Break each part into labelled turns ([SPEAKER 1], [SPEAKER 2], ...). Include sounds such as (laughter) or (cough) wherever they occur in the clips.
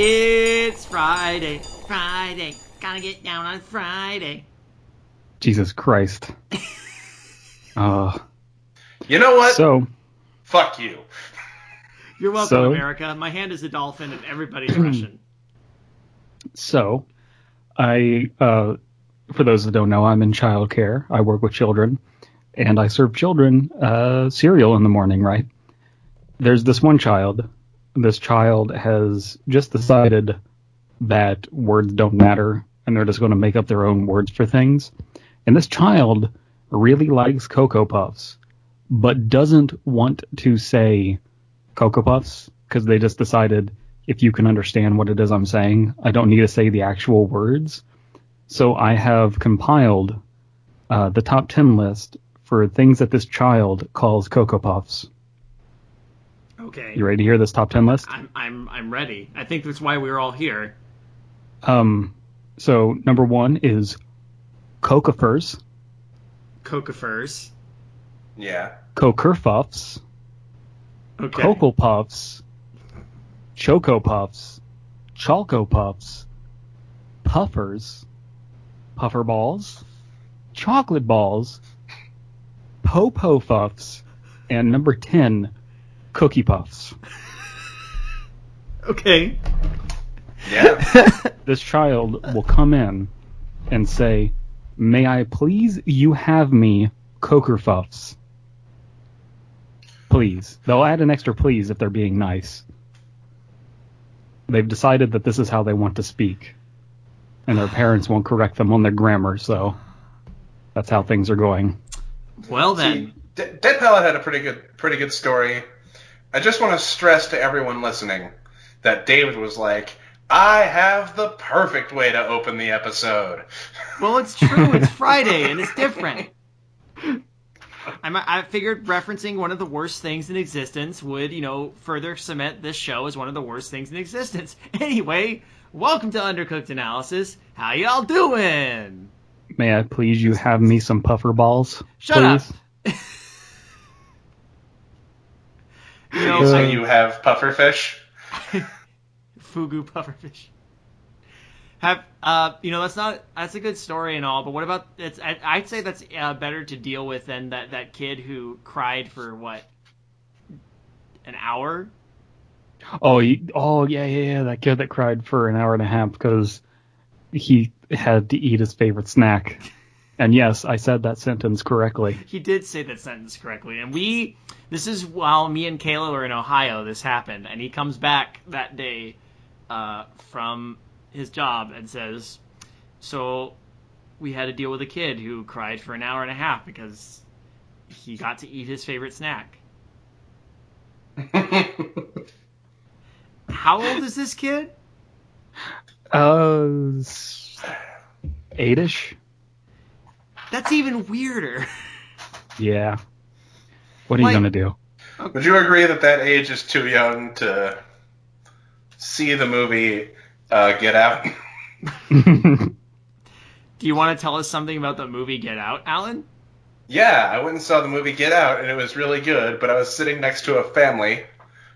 [SPEAKER 1] It's Friday, Friday. Gotta get down on Friday.
[SPEAKER 2] Jesus Christ. (laughs) Uh,
[SPEAKER 3] You know what?
[SPEAKER 2] so,
[SPEAKER 3] Fuck you.
[SPEAKER 1] You're welcome,
[SPEAKER 2] So-
[SPEAKER 1] America. My hand is a dolphin and everybody's (clears throat) Russian.
[SPEAKER 2] so, I, uh, for those that don't know, I'm in childcare. I work with children, and I serve children uh, cereal in the morning. Right? There's this one child. This child has just decided that words don't matter, and they're just going to make up their own words for things. And this child really likes Cocoa Puffs, but doesn't want to say Cocoa Puffs because they just decided if you can understand what it is I'm saying, I don't need to say the actual words. So I have compiled uh, the top 10 list for things that this child calls Cocoa Puffs.
[SPEAKER 1] Okay.
[SPEAKER 2] You ready to hear this top 10 list?
[SPEAKER 1] I'm I'm I'm ready. I think that's why we're all here.
[SPEAKER 2] Um, so number one is Cocafers,
[SPEAKER 1] Cocafers.
[SPEAKER 3] Yeah.
[SPEAKER 2] Cokerfuffs,
[SPEAKER 1] Okay.
[SPEAKER 2] Cocoa Puffs, Choco Puffs, Chalco Puffs, Puffers, Puffer Balls, Chocolate Balls, Popo Puffs, and number 10, Cookie Puffs. (laughs)
[SPEAKER 1] Okay.
[SPEAKER 3] Yeah. (laughs)
[SPEAKER 2] This child will come in and say, May I please you have me Coker Puffs? Please. They'll add an extra please if they're being nice. They've decided that this is how they want to speak. And their parents won't correct them on their grammar, so that's how things are going.
[SPEAKER 1] Well
[SPEAKER 3] See,
[SPEAKER 1] then.
[SPEAKER 3] D- Dead Palette had a pretty good, pretty good story. I just want to stress to everyone listening that David was like, "I have the perfect way to open the episode." (laughs)
[SPEAKER 1] Well, it's true. It's Friday and it's different. (laughs) I'm, I figured referencing one of the worst things in existence would, you know, further cement this show as one of the worst things in existence. (laughs) Anyway, welcome to Undercooked Analysis. How y'all doing?
[SPEAKER 2] May I please you have me some puffer balls?
[SPEAKER 1] Shut
[SPEAKER 2] please?
[SPEAKER 1] up. You know,
[SPEAKER 3] so you have pufferfish. (laughs)
[SPEAKER 1] Fugu pufferfish. Have uh, you know that's not that's a good story and all, but what about it's? I, I'd say that's uh, better to deal with than that that kid who cried for what an hour.
[SPEAKER 2] Oh, you, oh yeah, yeah, yeah. That kid that cried for an hour and a half because he had to eat his favorite snack. (laughs) And yes, I said that sentence correctly.
[SPEAKER 1] He did say that sentence correctly, and we. This is while me and Kayla were in Ohio. This happened, and he comes back that day uh, from his job and says, "So we had to deal with a kid who cried for an hour and a half because he got to eat his favorite snack." (laughs) How old is this kid?
[SPEAKER 2] Uh, s- eight-ish.
[SPEAKER 1] That's even weirder.
[SPEAKER 2] Yeah. What are
[SPEAKER 1] Like-
[SPEAKER 2] you gonna do?
[SPEAKER 3] Would you agree that that age is too young to see the movie uh, Get Out? (laughs)
[SPEAKER 1] Do you want to tell us something about the movie Get Out, Alan?
[SPEAKER 3] Yeah, I went and saw the movie Get Out, and it was really good. But I was sitting next to a family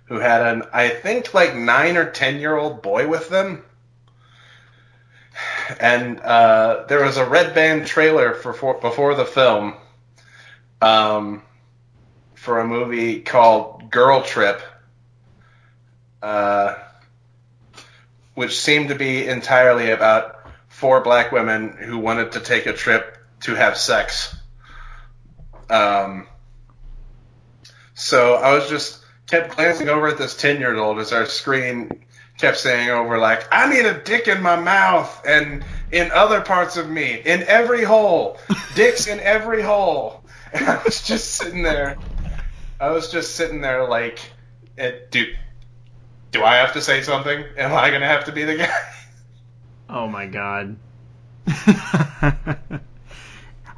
[SPEAKER 3] who had an, I think, like nine or ten year old boy with them, and uh, there was a red band trailer for, for before the film, um, for a movie called Girl Trip, uh, which seemed to be entirely about four black women who wanted to take a trip to have sex. Um, so I was just kept glancing over at this ten year old as our screen kept saying over like, I need a dick in my mouth and in other parts of me, in every hole, dicks in every hole. (laughs) And I was just sitting there. I was just sitting there like, it, do, do I have to say something? Am I gonna have to be the guy? (laughs)
[SPEAKER 1] Oh my god. (laughs)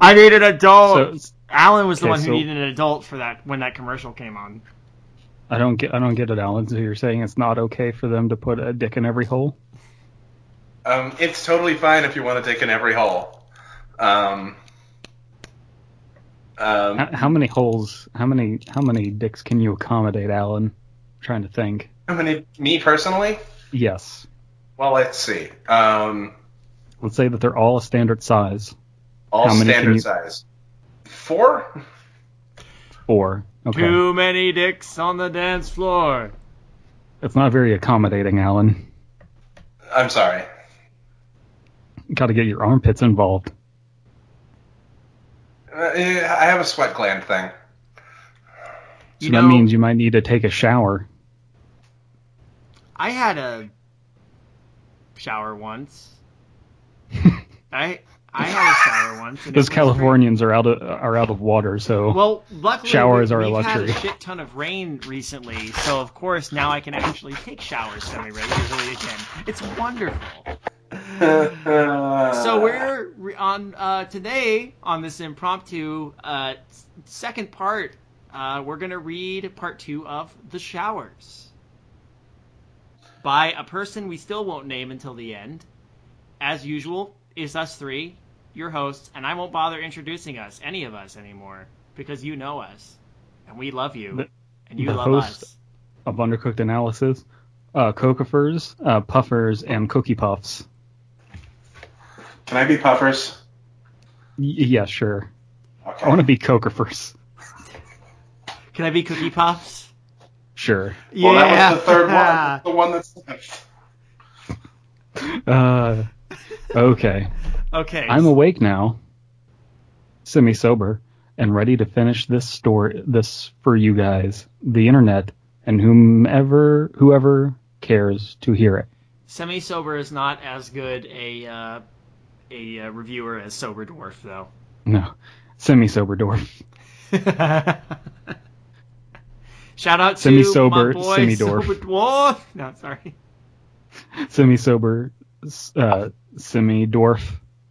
[SPEAKER 1] I needed an adult.
[SPEAKER 2] So-
[SPEAKER 1] Alan was the
[SPEAKER 2] Okay,
[SPEAKER 1] one who
[SPEAKER 2] so-
[SPEAKER 1] needed an adult for that when that commercial came on.
[SPEAKER 2] I don't get. I don't get it, Alan. So you're saying it's not okay for them to put a dick in every hole?
[SPEAKER 3] Um, it's totally fine if you want to dick in every hole. Um, um,
[SPEAKER 2] How, how many holes? How many? How many dicks can you accommodate, Alan? I'm trying to think.
[SPEAKER 3] How many? Me personally?
[SPEAKER 2] Yes.
[SPEAKER 3] Well, let's see. Um,
[SPEAKER 2] Let's say that they're all a standard size.
[SPEAKER 3] all standard
[SPEAKER 2] you-
[SPEAKER 3] size. Four?
[SPEAKER 2] Four. Okay.
[SPEAKER 1] Too many dicks on the dance floor.
[SPEAKER 2] It's not very accommodating, Alan.
[SPEAKER 3] I'm sorry.
[SPEAKER 2] Got to get your armpits involved.
[SPEAKER 3] Uh, I have a sweat gland thing.
[SPEAKER 2] So
[SPEAKER 1] You
[SPEAKER 2] that
[SPEAKER 1] know-
[SPEAKER 2] means you might need to take a shower.
[SPEAKER 1] I had a shower once. (laughs) I I had a shower once. and
[SPEAKER 2] Those. Californians are out of are out of water, so
[SPEAKER 1] Well, luckily
[SPEAKER 2] Showers
[SPEAKER 1] we,
[SPEAKER 2] are a
[SPEAKER 1] we've
[SPEAKER 2] luxury.
[SPEAKER 1] had a shit ton of rain recently, so of course now I can actually take showers semi-regularly again. It's wonderful. So we're on uh, today on this impromptu uh, second part. Uh, we're gonna read part two of the showers by a person we still won't name until the end. As usual, is us three, your hosts, and I won't bother introducing us, any of us anymore, because you know us and we love you
[SPEAKER 2] The-
[SPEAKER 1] and you
[SPEAKER 2] the
[SPEAKER 1] love
[SPEAKER 2] host-
[SPEAKER 1] us.
[SPEAKER 2] of undercooked analysis, uh, cokifers, uh, puffers, and cookie puffs.
[SPEAKER 3] Can I be puffers?
[SPEAKER 2] Y- yeah, sure.
[SPEAKER 3] Okay.
[SPEAKER 2] I want to be cokifers. (laughs)
[SPEAKER 1] Can I be Cookie Puffs?
[SPEAKER 2] Sure.
[SPEAKER 3] well, that was the third one. the one that's left.
[SPEAKER 2] Uh, okay.
[SPEAKER 1] Okay.
[SPEAKER 2] I'm awake now, semi sober, and ready to finish this story. This for you guys, the internet, and whomever whoever cares to hear it.
[SPEAKER 1] Semi sober is not as good a uh, a uh, reviewer as sober dwarf though.
[SPEAKER 2] No, semi sober dwarf. (laughs)
[SPEAKER 1] Shout out to
[SPEAKER 2] Semi-sober, semi-dwarf.
[SPEAKER 1] Dwarf. No, sorry.
[SPEAKER 2] Semi sober, uh, semi dwarf.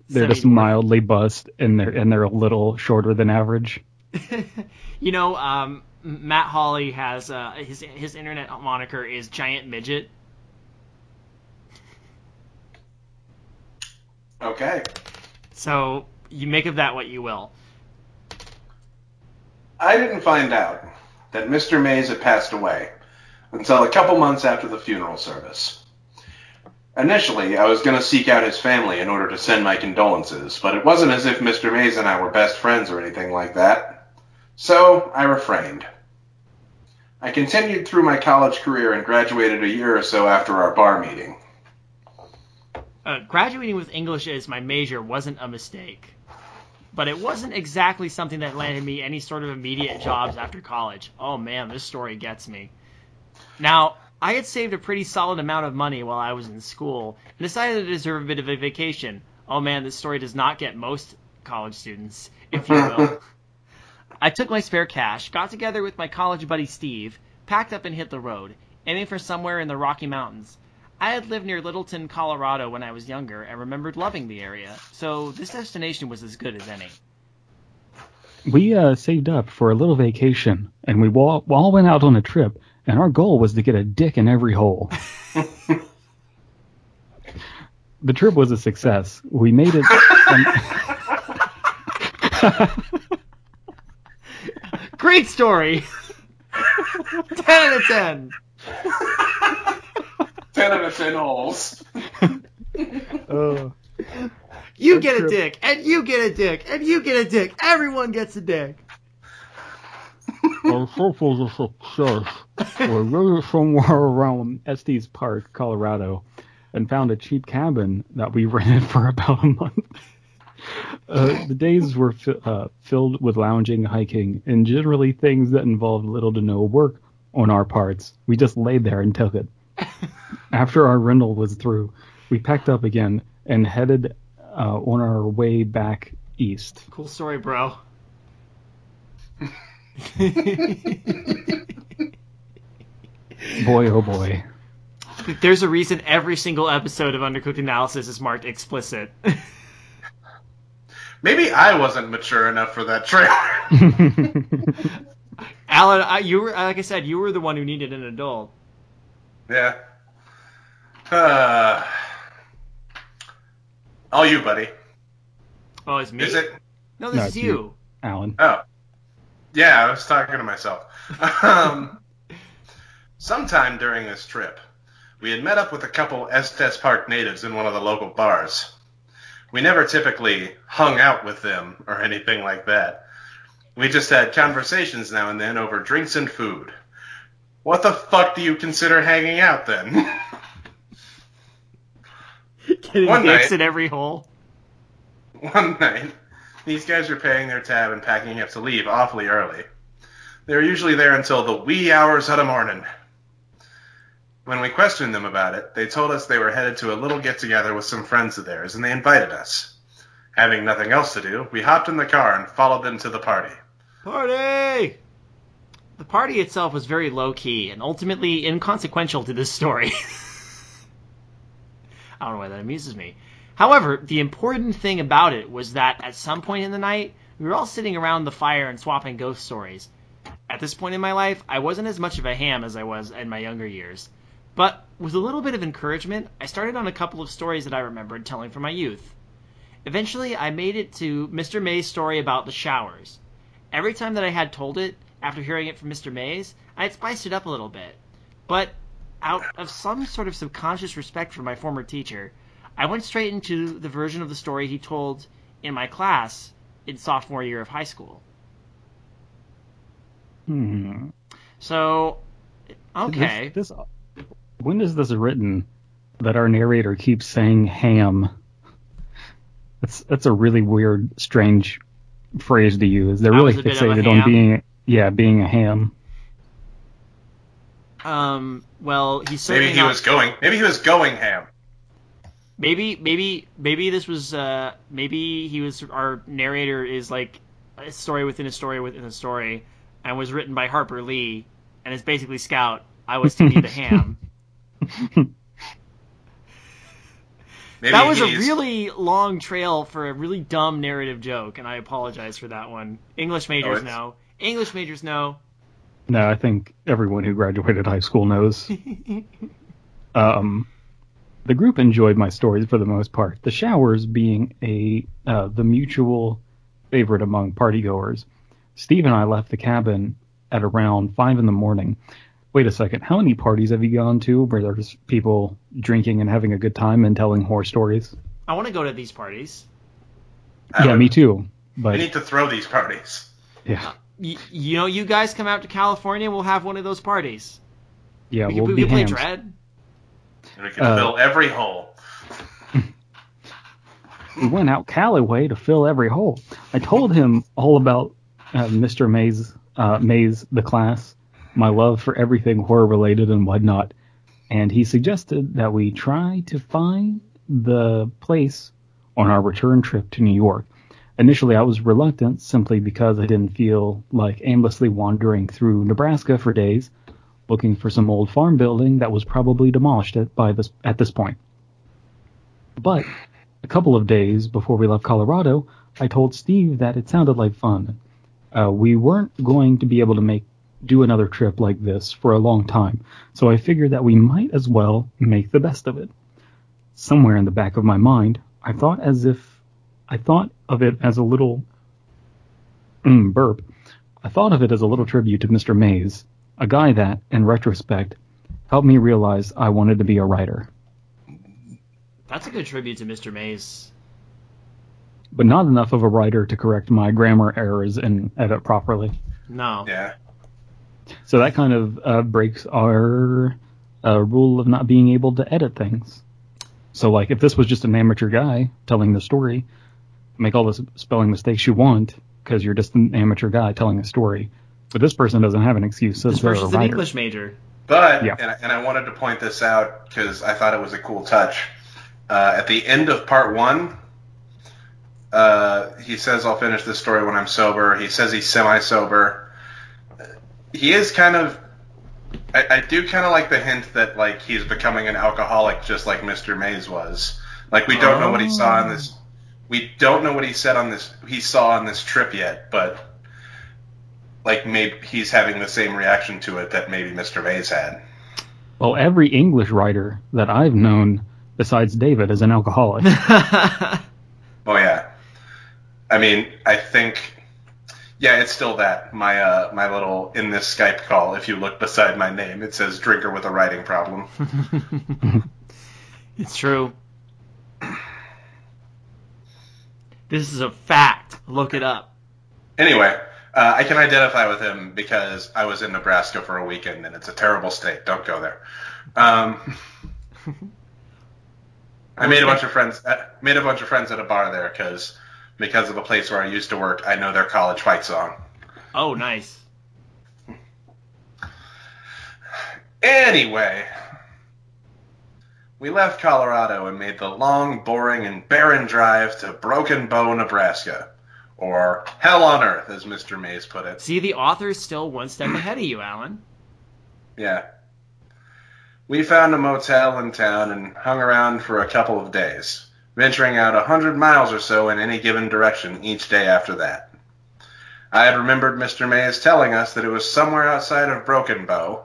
[SPEAKER 2] They're just mildly buzzed, and they're and they're a little shorter than average. (laughs)
[SPEAKER 1] you know, um, Matt Hawley has uh, his his internet moniker is giant midget.
[SPEAKER 3] Okay.
[SPEAKER 1] So you make of that what you will.
[SPEAKER 3] I didn't find out that Mr. Mays had passed away until a couple months after the funeral service. Initially, I was going to seek out his family in order to send my condolences, but it wasn't as if Mr. Mays and I were best friends or anything like that. So, I refrained. I continued through my college career and graduated a year or so after our bar meeting.
[SPEAKER 1] Uh, graduating with English as my major wasn't a mistake, but it wasn't exactly something that landed me any sort of immediate jobs after college. Oh man, this story gets me. Now, I had saved a pretty solid amount of money while I was in school and decided to deserve a bit of a vacation. Oh man, this story does not get most college students, if you will. (laughs) I took my spare cash, got together with my college buddy Steve, packed up and hit the road, aiming for somewhere in the Rocky Mountains. I had lived near Littleton, Colorado when I was younger and remembered loving the area, so this destination was as good as any.
[SPEAKER 2] We uh, saved up for a little vacation, and we all, all went out on a trip. And our goal was to get a dick in every hole. (laughs) the trip was a success. We made it. (laughs)
[SPEAKER 1] Great story! (laughs) 10 out of 10!
[SPEAKER 3] Ten out of ten holes.
[SPEAKER 2] uh,
[SPEAKER 1] You
[SPEAKER 2] Our
[SPEAKER 1] get a dick, and you get a dick, and you get a dick. Everyone gets a dick.
[SPEAKER 2] Our trip was a success. We lived somewhere around Estes Park, Colorado, and found a cheap cabin that we (laughs) rented for about a month. Uh, the days were fi- uh, filled with lounging, hiking, and generally things that involved little to no work on our parts. We just laid there and took it. After our rental was through, we packed up again and headed uh, on our way back east.
[SPEAKER 1] Cool story, bro. (laughs) (laughs)
[SPEAKER 2] Boy, oh boy.
[SPEAKER 1] There's a reason every single episode of Undercooked Analysis is marked explicit. (laughs)
[SPEAKER 3] Maybe I wasn't mature enough for that trailer. (laughs)
[SPEAKER 1] Alan, I, you were like I said, you were the one who needed an adult.
[SPEAKER 3] yeah. Uh, all you, buddy.
[SPEAKER 1] Oh, it's me.
[SPEAKER 3] Is it?
[SPEAKER 1] No, this
[SPEAKER 2] No,
[SPEAKER 1] is you.
[SPEAKER 2] you. Alan.
[SPEAKER 3] Oh. Yeah, I was talking to myself. Um, sometime during this trip, We had met up with a couple Estes Park natives in one of the local bars. We never typically hung out with them or anything like that. We just had conversations now and then over drinks and food. What the fuck do you consider hanging out then? (laughs)
[SPEAKER 1] Getting
[SPEAKER 3] One
[SPEAKER 1] dicks
[SPEAKER 3] night-
[SPEAKER 1] in every hole.
[SPEAKER 3] One night, these guys were paying their tab and packing up to leave awfully early. They were usually there until the wee hours of the morning. When we questioned them about it, they told us they were headed to a little get together with some friends of theirs, and they invited us. Having nothing else to do, we hopped in the car and followed them to the party.
[SPEAKER 1] Party! The party itself was very low key and ultimately inconsequential to this story. (laughs) I don't know why that amuses me. However, the important thing about it was that at some point in the night, we were all sitting around the fire and swapping ghost stories. At this point in my life, I wasn't as much of a ham as I was in my younger years. But with a little bit of encouragement, I started on a couple of stories that I remembered telling from my youth. Eventually, I made it to Mr. May's story about the showers. Every time that I had told it, after hearing it from Mr. Mays, I had spiced it up a little bit. But out of some sort of subconscious respect for my former teacher, I went straight into the version of the story he told in my class in sophomore year of high school.
[SPEAKER 2] Hmm.
[SPEAKER 1] So, okay.
[SPEAKER 2] This, this, when is this written that our narrator keeps saying ham? That's that's a really weird, strange phrase to use. They're
[SPEAKER 1] I
[SPEAKER 2] really
[SPEAKER 1] was a bit of a
[SPEAKER 2] fixated on being yeah, being a ham.
[SPEAKER 1] Um, well, he's certainly
[SPEAKER 3] Maybe he
[SPEAKER 1] not-
[SPEAKER 3] was going. Maybe he was going ham.
[SPEAKER 1] Maybe, maybe, maybe this was. Uh, maybe he was. Our narrator is like a story within a story within a story, and was written by Harper Lee, and is basically Scout. I was to be the (laughs) ham.
[SPEAKER 3] Maybe
[SPEAKER 1] that was a really long trail for a really dumb narrative joke, and I apologize for that one. English majors
[SPEAKER 3] it's-
[SPEAKER 1] know. English majors know.
[SPEAKER 2] No, I think everyone who graduated high school knows. (laughs) um, the group enjoyed my stories for the most part. The showers being a uh, the mutual favorite among partygoers. Steve and I left the cabin at around five in the morning. Wait a second, how many parties have you gone to where there's people drinking and having a good time and telling horror stories?
[SPEAKER 1] I want to go to these parties.
[SPEAKER 3] I
[SPEAKER 2] yeah,
[SPEAKER 3] would-
[SPEAKER 2] me too.
[SPEAKER 3] We
[SPEAKER 2] But
[SPEAKER 3] need to throw these parties.
[SPEAKER 2] yeah,
[SPEAKER 1] Y- you know, you guys come out to California, we'll have one of those parties.
[SPEAKER 2] yeah,
[SPEAKER 1] we
[SPEAKER 2] we'll
[SPEAKER 1] can, we
[SPEAKER 2] be
[SPEAKER 1] can play
[SPEAKER 2] hams.
[SPEAKER 1] Dread.
[SPEAKER 3] We can
[SPEAKER 2] Uh,
[SPEAKER 3] fill every hole. (laughs)
[SPEAKER 2] We went out Callaway to fill every hole. I told him all about uh, Mr. Mays, uh, Mays, the class, my love for everything horror related and whatnot, and he suggested that we try to find the place on our return trip to New York. Initially, I was reluctant simply because I didn't feel like aimlessly wandering through Nebraska for days, looking for some old farm building that was probably demolished at by this at this point. But a couple of days before we left Colorado, I told Steve that it sounded like fun. Uh, we weren't going to be able to make do another trip like this for a long time, so I figured that we might as well make the best of it. Somewhere in the back of my mind, I thought as if I thought of it as a little mm, burp. I thought of it as a little tribute to Mr. Mays, a guy that, in retrospect, helped me realize I wanted to be a writer.
[SPEAKER 1] That's a good tribute to Mr. Mays.
[SPEAKER 2] but not enough of a writer to correct my grammar errors and edit properly.
[SPEAKER 1] No.
[SPEAKER 3] Yeah.
[SPEAKER 2] So that kind of uh, breaks our uh, rule of not being able to edit things. So, like, if this was just an amateur guy telling the story, make all the spelling mistakes you want because you're just an amateur guy telling a story. But this person doesn't have an excuse. So
[SPEAKER 1] This
[SPEAKER 2] they're
[SPEAKER 1] person's an. English major.
[SPEAKER 3] But
[SPEAKER 2] Yeah.
[SPEAKER 3] and, I- and I wanted to point this out because I thought it was a cool touch. Uh, at the end of part one, uh, he says, "I'll finish this story when I'm sober." He says he's semi-sober. He is kind of. I, I do kind of like the hint that like he's becoming an alcoholic, just like Mr. Mays was. Like we don't know what he saw on this. We don't know what he said on this. He saw on this trip yet, but like maybe he's having the same reaction to it that maybe Mr. Mays had.
[SPEAKER 2] Well, every English writer that I've known, besides David, is an alcoholic. (laughs) (laughs)
[SPEAKER 3] Oh yeah. I mean, I think Yeah, it's still that. My uh, my little in this Skype call. If you look beside my name, it says drinker with a writing problem. (laughs)
[SPEAKER 1] it's true. This is a fact. Look it up.
[SPEAKER 3] Anyway, uh, I can identify with him because I was in Nebraska for a weekend and it's a terrible state. Don't go there. Um, (laughs) I made a bunch of friends. uh, Made a bunch of friends at a bar there because because of a place where I used to work. I know their college fight song.
[SPEAKER 1] Oh, nice.
[SPEAKER 3] Anyway, we left Colorado and made the long, boring, and barren drive to Broken Bow, Nebraska, or Hell on Earth, as Mr. Mays put it.
[SPEAKER 1] See, the author's still one step (clears throat) ahead of you, Alan.
[SPEAKER 3] Yeah. We found a motel in town and hung around for a couple of days, venturing out a hundred miles or so in any given direction each day after that. I had remembered Mr. Mays telling us that it was somewhere outside of Broken Bow,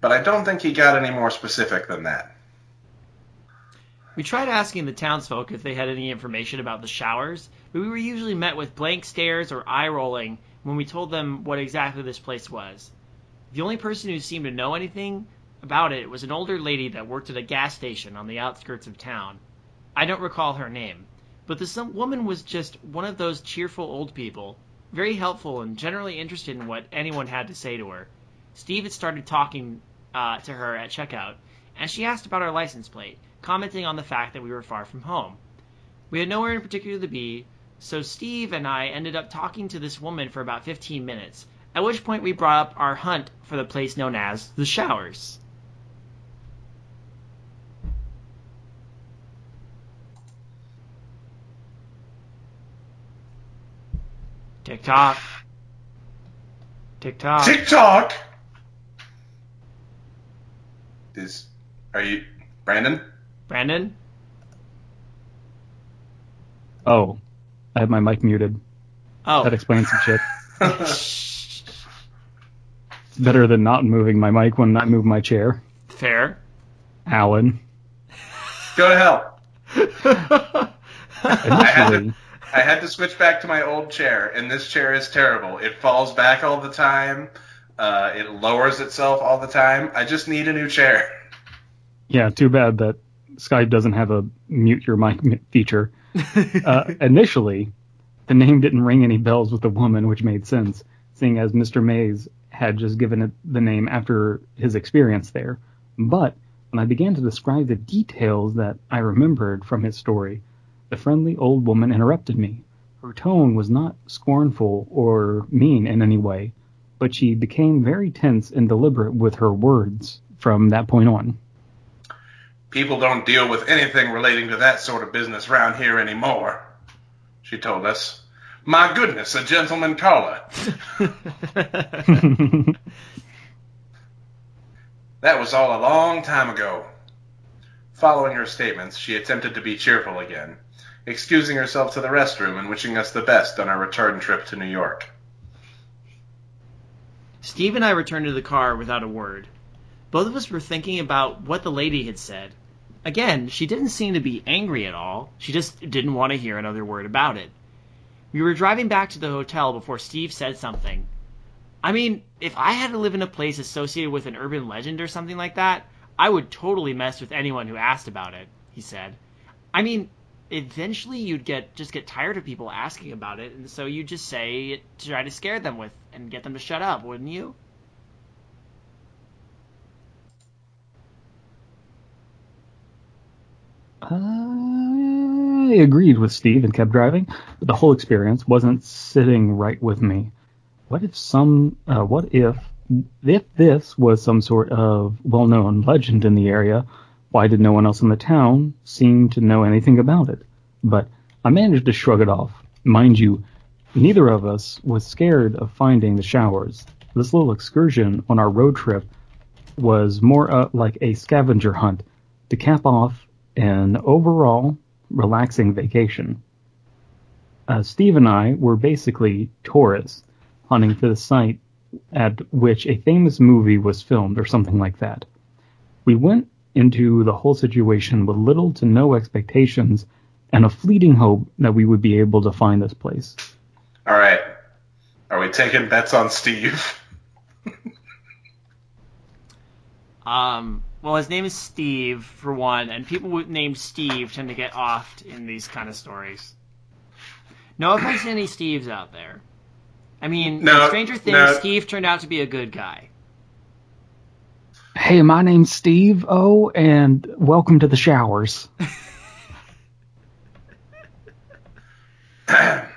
[SPEAKER 3] but I don't think he got any more specific than that.
[SPEAKER 1] We tried asking the townsfolk if they had any information about the showers, but we were usually met with blank stares or eye rolling when we told them what exactly this place was. The only person who seemed to know anything about it was an older lady that worked at a gas station on the outskirts of town. I don't recall her name, but this woman was just one of those cheerful old people, very helpful and generally interested in what anyone had to say to her. Steve had started talking uh, to her at checkout, and she asked about our license plate, commenting on the fact that we were far from home. We had nowhere in particular to be, so Steve and I ended up talking to this woman for about 15 minutes, at which point we brought up our hunt for the place known as the Showers. Tick tock. Tick tock.
[SPEAKER 3] TikTok. Is are you Brandon?
[SPEAKER 1] Brandon?
[SPEAKER 2] Oh, I have my mic muted.
[SPEAKER 1] Oh.
[SPEAKER 2] That explains some shit. It's (laughs) better than not moving my mic when I move my chair.
[SPEAKER 1] Fair.
[SPEAKER 2] Alan.
[SPEAKER 3] Go to hell. (laughs) I had
[SPEAKER 2] Initially,
[SPEAKER 3] to I had to switch back to my old chair, and this chair is terrible. It falls back all the time. Uh, it lowers itself all the time. I just need a new chair.
[SPEAKER 2] yeah, too bad that Skype doesn't have a mute your mic feature. (laughs) Uh, initially, the name didn't ring any bells with the woman, which made sense, seeing as Mr. Mays had just given it the name after his experience there. But when I began to describe the details that I remembered from his story, the friendly old woman interrupted me. Her tone was not scornful or mean in any way, but she became very tense and deliberate with her words from that point on.
[SPEAKER 3] People don't deal with anything relating to that sort of business round here anymore, she told us. My goodness, a gentleman caller. (laughs) That was all a long time ago. Following her statements, she attempted to be cheerful again, excusing herself to the restroom and wishing us the best on our return trip to New York.
[SPEAKER 1] Steve and I returned to the car without a word. Both of us were thinking about what the lady had said. Again, she didn't seem to be angry at all. She just didn't want to hear another word about it. We were driving back to the hotel before Steve said something. I mean, if I had to live in a place associated with an urban legend or something like that, I would totally mess with anyone who asked about it, he said. I mean, eventually you'd get just get tired of people asking about it, and so you'd just say it to try to scare them with and get them to shut up, wouldn't you?
[SPEAKER 2] I agreed with Steve and kept driving, but the whole experience wasn't sitting right with me. What if some, uh, what if, if this was some sort of well-known legend in the area, why did no one else in the town seem to know anything about it? But I managed to shrug it off. Mind you, neither of us was scared of finding the showers. This little excursion on our road trip was more uh, like a scavenger hunt to cap off an overall relaxing vacation. Uh, Steve and I were basically tourists hunting for the site at which a famous movie was filmed or something like that. We went into the whole situation with little to no expectations and a fleeting hope that we would be able to find this place.
[SPEAKER 3] All right. Are we we taking bets on Steve? (laughs)
[SPEAKER 1] Um, well, his name is Steve for one, and people with named Steve tend to get offed in these kind of stories. No offense to any Steves out there. I mean,
[SPEAKER 3] No,
[SPEAKER 1] in Stranger Things,
[SPEAKER 3] no.
[SPEAKER 1] Steve turned out to be a good guy.
[SPEAKER 2] Hey, my name's Steve O, and welcome to the showers. (laughs)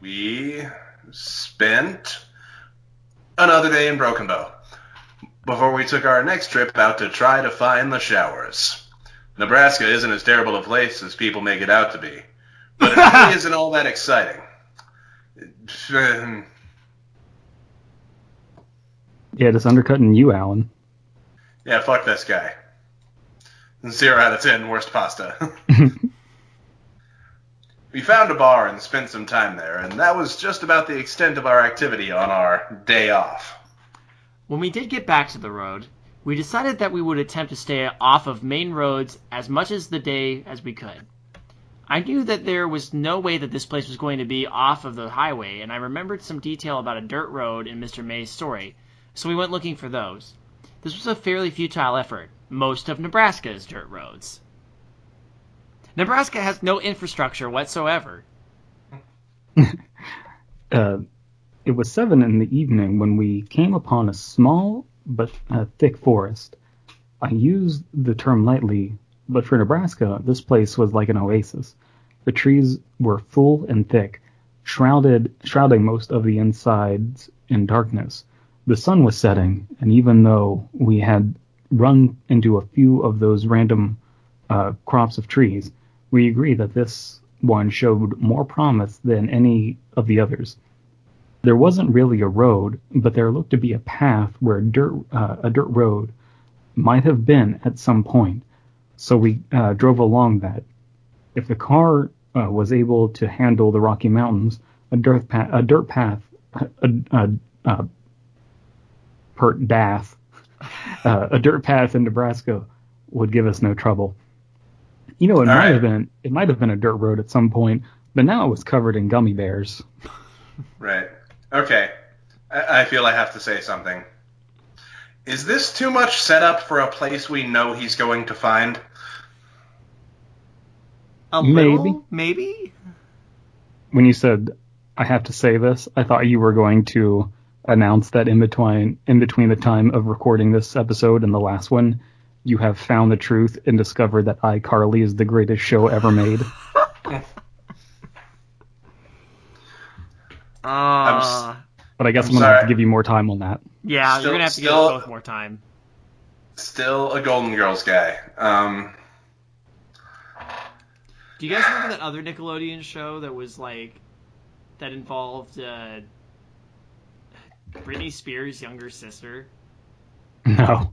[SPEAKER 3] we spent another day in Broken Bow before we took our next trip out to try to find the showers. Nebraska isn't as terrible a place as people make it out to be, but it really (laughs) isn't all that exciting.
[SPEAKER 2] Yeah, just undercutting you, Alan.
[SPEAKER 3] Yeah, fuck this guy. Zero out of ten, worst pasta. (laughs) we found a bar and spent some time there, and that was just about the extent of our activity on our day off.
[SPEAKER 1] When we did get back to the road, we decided that we would attempt to stay off of main roads as much as the day as we could. I knew that there was no way that this place was going to be off of the highway, and I remembered some detail about a dirt road in Mr. May's story, so we went looking for those. This was a fairly futile effort. Most of Nebraska is dirt roads. Nebraska has no infrastructure whatsoever. (laughs)
[SPEAKER 2] Uh, it was seven in the evening when we came upon a small but uh, thick forest. I use the term lightly, but for Nebraska, this place was like an oasis. The trees were full and thick, shrouded, shrouding most of the insides in darkness. The sun was setting, and even though we had run into a few of those random uh, crops of trees, we agree that this one showed more promise than any of the others. There wasn't really a road, but there looked to be a path where dirt, uh, a dirt road might have been at some point. So we uh, drove along that. If the car uh, was able to handle the Rocky Mountains, a dirt path, a dirt path, a, a, a pert dath, (laughs) uh, a dirt path in Nebraska would give us no trouble. You know, it
[SPEAKER 3] All
[SPEAKER 2] might
[SPEAKER 3] right.
[SPEAKER 2] have been it might have been a dirt road at some point, but now it was covered in gummy bears. (laughs)
[SPEAKER 3] Right. Okay. I, I feel I have to say something. Is this too much setup for a place we know he's going to find?
[SPEAKER 1] A
[SPEAKER 2] Maybe.
[SPEAKER 1] little, maybe.
[SPEAKER 2] When you said I have to say this, I thought you were going to announce that in between in between the time of recording this episode and the last one, you have found the truth and discovered that iCarly is the greatest show ever made. (laughs)
[SPEAKER 1] Uh,
[SPEAKER 3] s-
[SPEAKER 2] But I guess
[SPEAKER 3] I'm
[SPEAKER 2] I'm, gonna have to give you more time on that.
[SPEAKER 1] yeah,
[SPEAKER 3] Still-
[SPEAKER 1] you're gonna have to give
[SPEAKER 3] still-
[SPEAKER 1] us both more time.
[SPEAKER 3] Still a Golden Girls guy. Um,
[SPEAKER 1] Do you guys remember that other Nickelodeon show that was like that involved uh, Britney Spears' younger sister? (laughs)
[SPEAKER 2] No.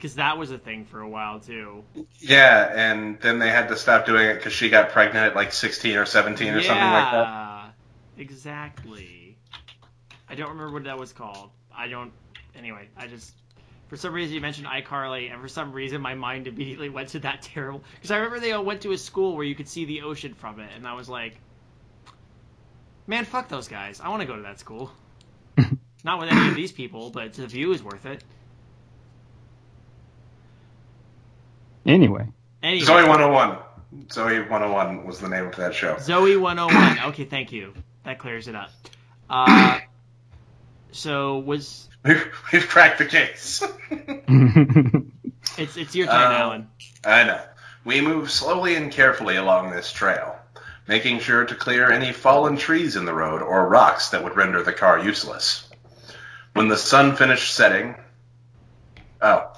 [SPEAKER 1] Because that was a thing for a while too.
[SPEAKER 3] yeah, and then they had to stop doing it because she got pregnant at like 16 or 17 or something like that.
[SPEAKER 1] Exactly. I don't remember what that was called. I don't. Anyway, I just for some reason you mentioned iCarly, and for some reason my mind immediately went to that (laughs) terrible. Because I remember they all went to a school where you could see the ocean from it, and I was like, man, fuck those guys. I want to go to that school. (laughs) Not with any of these people, but the view is worth it.
[SPEAKER 2] Anyway,
[SPEAKER 1] Anyway,
[SPEAKER 3] Zoey 101. Zoey 101 was the name of that show.
[SPEAKER 1] Zoey 101. (coughs) Okay, thank you. That clears it up. Uh, so was (laughs)
[SPEAKER 3] We've, we've cracked the case. (laughs)
[SPEAKER 1] it's it's your turn,
[SPEAKER 3] Uh,
[SPEAKER 1] Alan.
[SPEAKER 3] I know. We move slowly and carefully along this trail, making sure to clear any fallen trees in the road or rocks that would render the car useless. When the sun finished setting. Oh.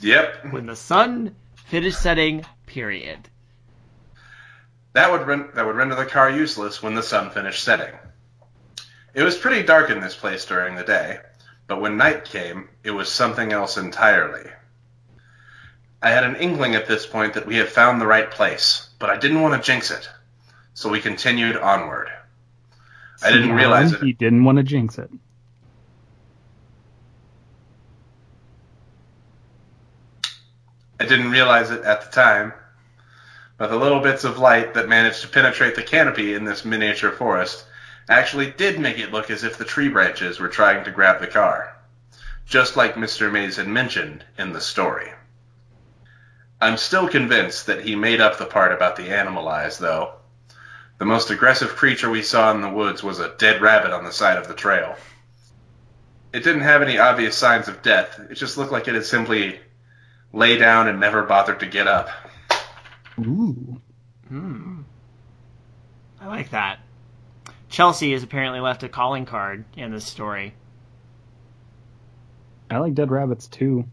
[SPEAKER 3] Yep.
[SPEAKER 1] When the sun finished setting. Period.
[SPEAKER 3] That would ren- that would render the car useless when the sun finished setting. It was pretty dark in this place during the day, but when night came, it was something else entirely. I had an inkling at this point that we had found the right place, but I didn't want to jinx it, so we continued onward. I didn't realize it.
[SPEAKER 2] He didn't want to jinx it.
[SPEAKER 3] I didn't realize it at the time, but the little bits of light that managed to penetrate the canopy in this miniature forest actually did make it look as if the tree branches were trying to grab the car, just like Mr. Mays had mentioned in the story. I'm still convinced that he made up the part about the animal eyes, though. The most aggressive creature we saw in the woods was a dead rabbit on the side of the trail. It didn't have any obvious signs of death. It just looked like it had simply lay down and never bothered to get up.
[SPEAKER 2] Ooh.
[SPEAKER 1] Hmm. I like that. Chelsea has apparently left a calling card in this story.
[SPEAKER 2] I like dead rabbits too.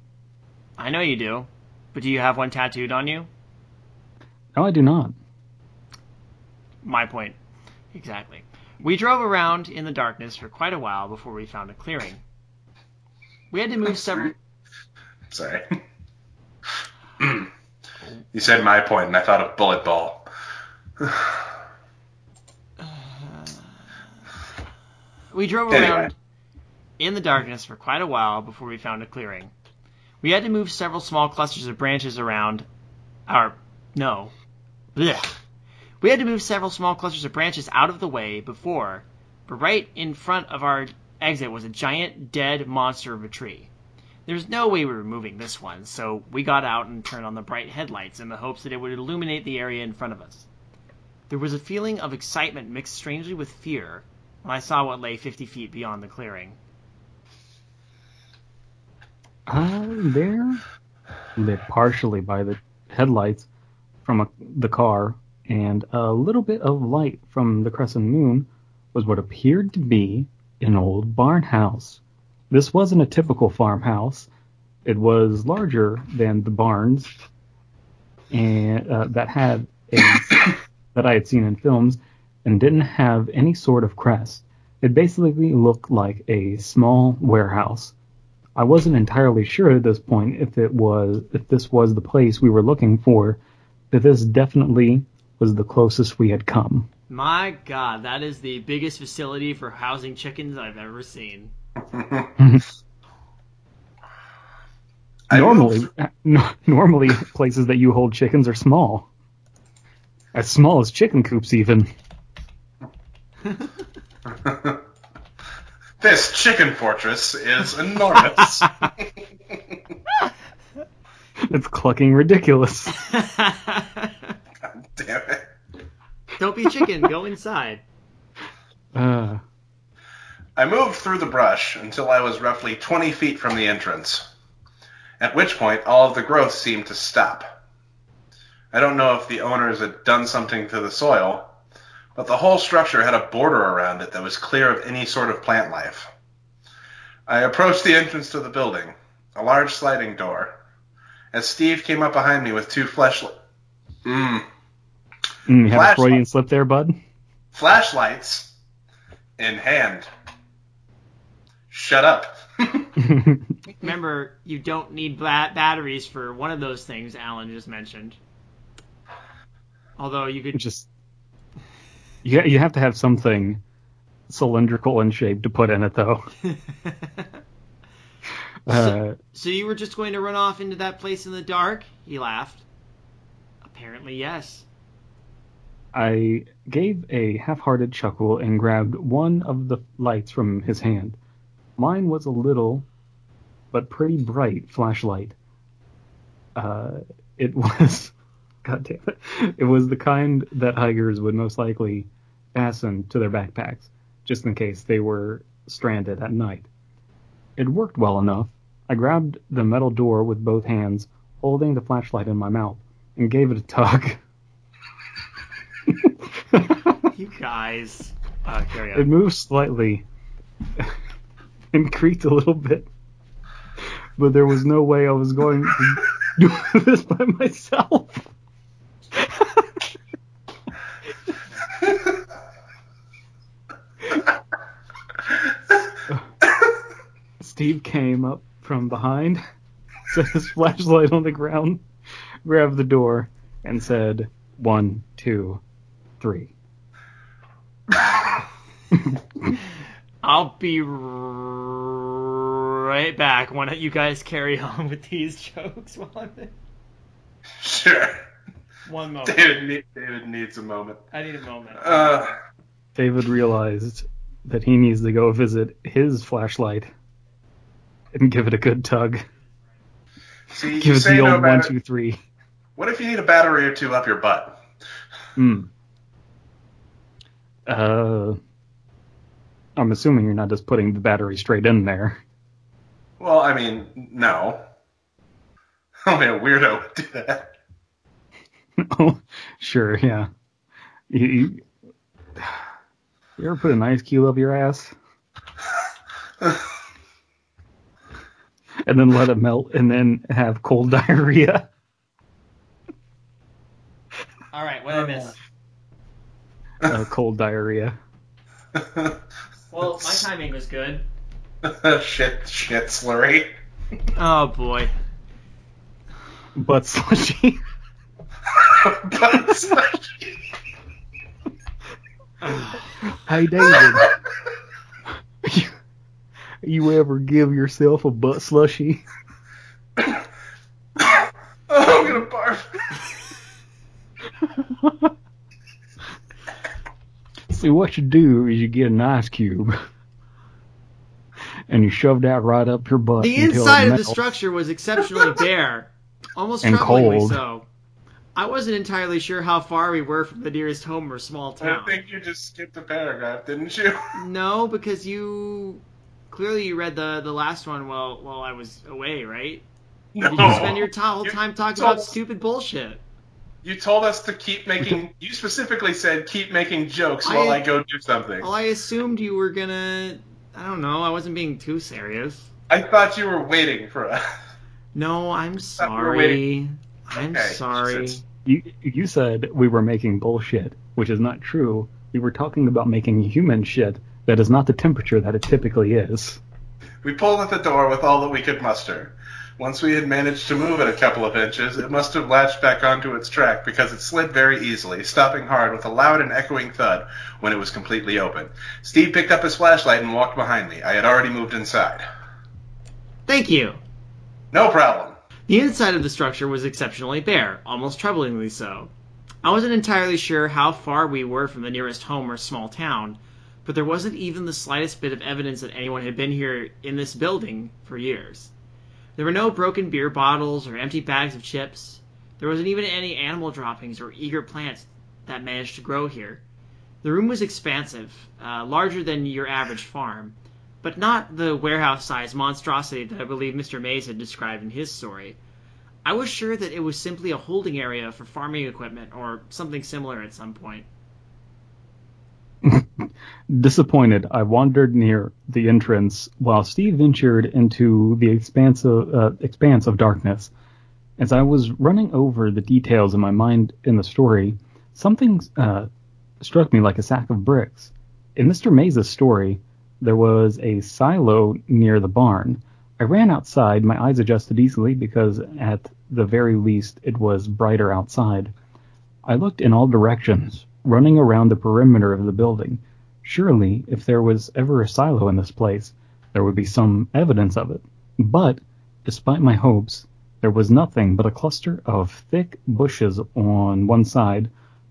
[SPEAKER 1] I know you do, but do you have one tattooed on you?
[SPEAKER 2] No, I do not.
[SPEAKER 1] My point. Exactly. We drove around in the darkness for quite a while before we found a clearing. We had to move several. (laughs)
[SPEAKER 3] Sorry. You said my point, and I thought of bullet ball. (sighs)
[SPEAKER 1] We drove
[SPEAKER 3] Anyway.
[SPEAKER 1] around in the darkness for quite a while before we found a clearing. We had to move several small clusters of branches around our. No. Blech. We had to move several small clusters of branches out of the way before, but right in front of our exit was a giant dead monster of a tree. There was no way we were moving this one, so we got out and turned on the bright headlights in the hopes that it would illuminate the area in front of us. There was a feeling of excitement mixed strangely with fear when I saw what lay 50 feet beyond the clearing.
[SPEAKER 2] Uh, there, lit partially by the headlights from a, the car, and a little bit of light from the crescent moon was what appeared to be an old barn house. This wasn't a typical farmhouse. It was larger than the barns, and uh, that had a, (coughs) that I had seen in films, and didn't have any sort of crest. It basically looked like a small warehouse. I wasn't entirely sure at this point if it was if this was the place we were looking for, but this definitely was the closest we had come.
[SPEAKER 1] My god, that is the biggest facility for housing chickens I've ever seen. (laughs)
[SPEAKER 3] I
[SPEAKER 2] normally, (laughs)
[SPEAKER 3] moved-
[SPEAKER 2] no, normally places that you hold chickens are small, as small as chicken coops even. (laughs)
[SPEAKER 3] this chicken fortress is enormous.
[SPEAKER 2] It's clucking ridiculous.
[SPEAKER 3] God Damn it.
[SPEAKER 1] Don't be chicken, go inside.
[SPEAKER 2] Uh,
[SPEAKER 3] I moved through the brush until I was roughly 20 feet from the entrance, at which point all of the growth seemed to stop. I don't know if the owners had done something to the soil, but the whole structure had a border around it that was clear of any sort of plant life. I approached the entrance to the building, a large sliding door, as Steve came up behind me with two flashlights. mm,
[SPEAKER 2] mm, you had a
[SPEAKER 3] Flashlight.
[SPEAKER 2] Freudian slip there, bud.
[SPEAKER 3] flashlights in hand. Shut up. (laughs)
[SPEAKER 1] Remember, you don't need ba- batteries for one of those things Alan just mentioned. Although you could
[SPEAKER 2] just you you have to have something cylindrical in shape to put in it though. (laughs) Uh,
[SPEAKER 1] So you were just going to run off into that place in the dark? He laughed. Apparently, yes.
[SPEAKER 2] I gave a half-hearted chuckle and grabbed one of the lights from his hand. Mine was a little, but pretty bright flashlight. Uh, it (laughs) was, god damn it, it was the kind that hikers would most likely fasten to their backpacks, just in case they were stranded at night. It worked well enough. I grabbed the metal door with both hands, holding the flashlight in my mouth, and gave it a tug. (laughs)
[SPEAKER 1] You guys. Uh, carry
[SPEAKER 2] It
[SPEAKER 1] on.
[SPEAKER 2] moved slightly (laughs) and creaked a little bit, but there was no way I was going to do this by myself. Steve came up from behind, set his flashlight on the ground, grabbed the door, and said, One, two, three.
[SPEAKER 1] I'll be right back. Why don't you guys carry (laughs) on with these jokes while I'm
[SPEAKER 3] Sure.
[SPEAKER 1] One moment.
[SPEAKER 3] David, need, David needs a moment.
[SPEAKER 1] I need a moment.
[SPEAKER 3] Uh,
[SPEAKER 2] David realized that he needs to go visit his flashlight and give it a good tug.
[SPEAKER 3] see,
[SPEAKER 2] Give
[SPEAKER 3] you
[SPEAKER 2] it
[SPEAKER 3] say
[SPEAKER 2] the
[SPEAKER 3] no
[SPEAKER 2] old one,
[SPEAKER 3] batter-
[SPEAKER 2] two.
[SPEAKER 3] What if you need a battery or two up your butt?
[SPEAKER 2] Hmm. Uh, I'm assuming you're not just putting the battery straight in there.
[SPEAKER 3] Well, I mean, no. (laughs) Only a weirdo would do that.
[SPEAKER 2] oh, sure, yeah. You, you, you ever put an ice cube up your ass (laughs) and then let it melt and then have cold (laughs) diarrhea?
[SPEAKER 1] All right, what did I miss?
[SPEAKER 2] Uh, cold diarrhea.
[SPEAKER 1] Well, my timing was good. (laughs)
[SPEAKER 3] shit, shit slurry. (laughs)
[SPEAKER 1] Oh boy.
[SPEAKER 2] Butt slushy. (laughs)
[SPEAKER 3] Butt slushy.
[SPEAKER 2] hey, David. you, you ever give yourself a butt slushy? (coughs)
[SPEAKER 3] oh, I'm gonna barf.
[SPEAKER 2] See, what you do is you get an ice cube and you shove that right up your butt.
[SPEAKER 1] The inside of the structure was exceptionally (laughs) bare, almost
[SPEAKER 2] And
[SPEAKER 1] troublingly
[SPEAKER 2] cold.
[SPEAKER 1] so. I wasn't entirely sure how far we were from the nearest home or small town.
[SPEAKER 3] I think you just skipped a paragraph, didn't you? (laughs)
[SPEAKER 1] No, because you clearly you read the the last one while while I was away, right?
[SPEAKER 3] No.
[SPEAKER 1] Did you spend your ti- whole time talking
[SPEAKER 3] told-
[SPEAKER 1] about stupid bullshit?
[SPEAKER 3] You told us to keep (laughs) making. You specifically said keep making jokes while
[SPEAKER 1] I-
[SPEAKER 3] I go do something.
[SPEAKER 1] Well, I assumed you were gonna. I don't know. I wasn't being too serious.
[SPEAKER 3] I thought you were waiting for us.
[SPEAKER 1] No, I'm (laughs)
[SPEAKER 3] thought we
[SPEAKER 1] sorry. I'm
[SPEAKER 3] Okay,
[SPEAKER 1] sorry.
[SPEAKER 2] You, you said we were making bullshit, which is not true. We were talking about making human shit that is not the temperature that it typically is.
[SPEAKER 3] We pulled at the door with all that we could muster. Once we had managed to move it a couple of inches, it must have latched back onto its track because it slid very easily, stopping hard with a loud and echoing thud when it was completely open. Steve picked up his flashlight and walked behind me. I had already moved inside.
[SPEAKER 1] Thank you.
[SPEAKER 3] No problem.
[SPEAKER 1] The inside of the structure was exceptionally bare, almost troublingly so. I wasn't entirely sure how far we were from the nearest home or small town, but there wasn't even the slightest bit of evidence that anyone had been here in this building for years. There were no broken beer bottles or empty bags of chips. There wasn't even any animal droppings or eager plants that managed to grow here. The room was expansive, uh, larger than your average farm, but not the warehouse sized monstrosity that I believe Mr. Mays had described in his story. I was sure that it was simply a holding area for farming equipment or something similar at some point.
[SPEAKER 2] Disappointed, I wandered near the entrance while Steve ventured into the expanse of, uh, expanse of darkness. As I was running over the details in my mind in the story, something uh, struck me like a sack of bricks. In Mr. Mays' story, there was a silo near the barn. I ran outside, my eyes adjusted easily because at the very least it was brighter outside. I looked in all directions, running around the perimeter of the building. Surely, if there was ever a silo in this place, there would be some evidence of it. But, despite my hopes, there was nothing but a cluster of thick bushes on one side,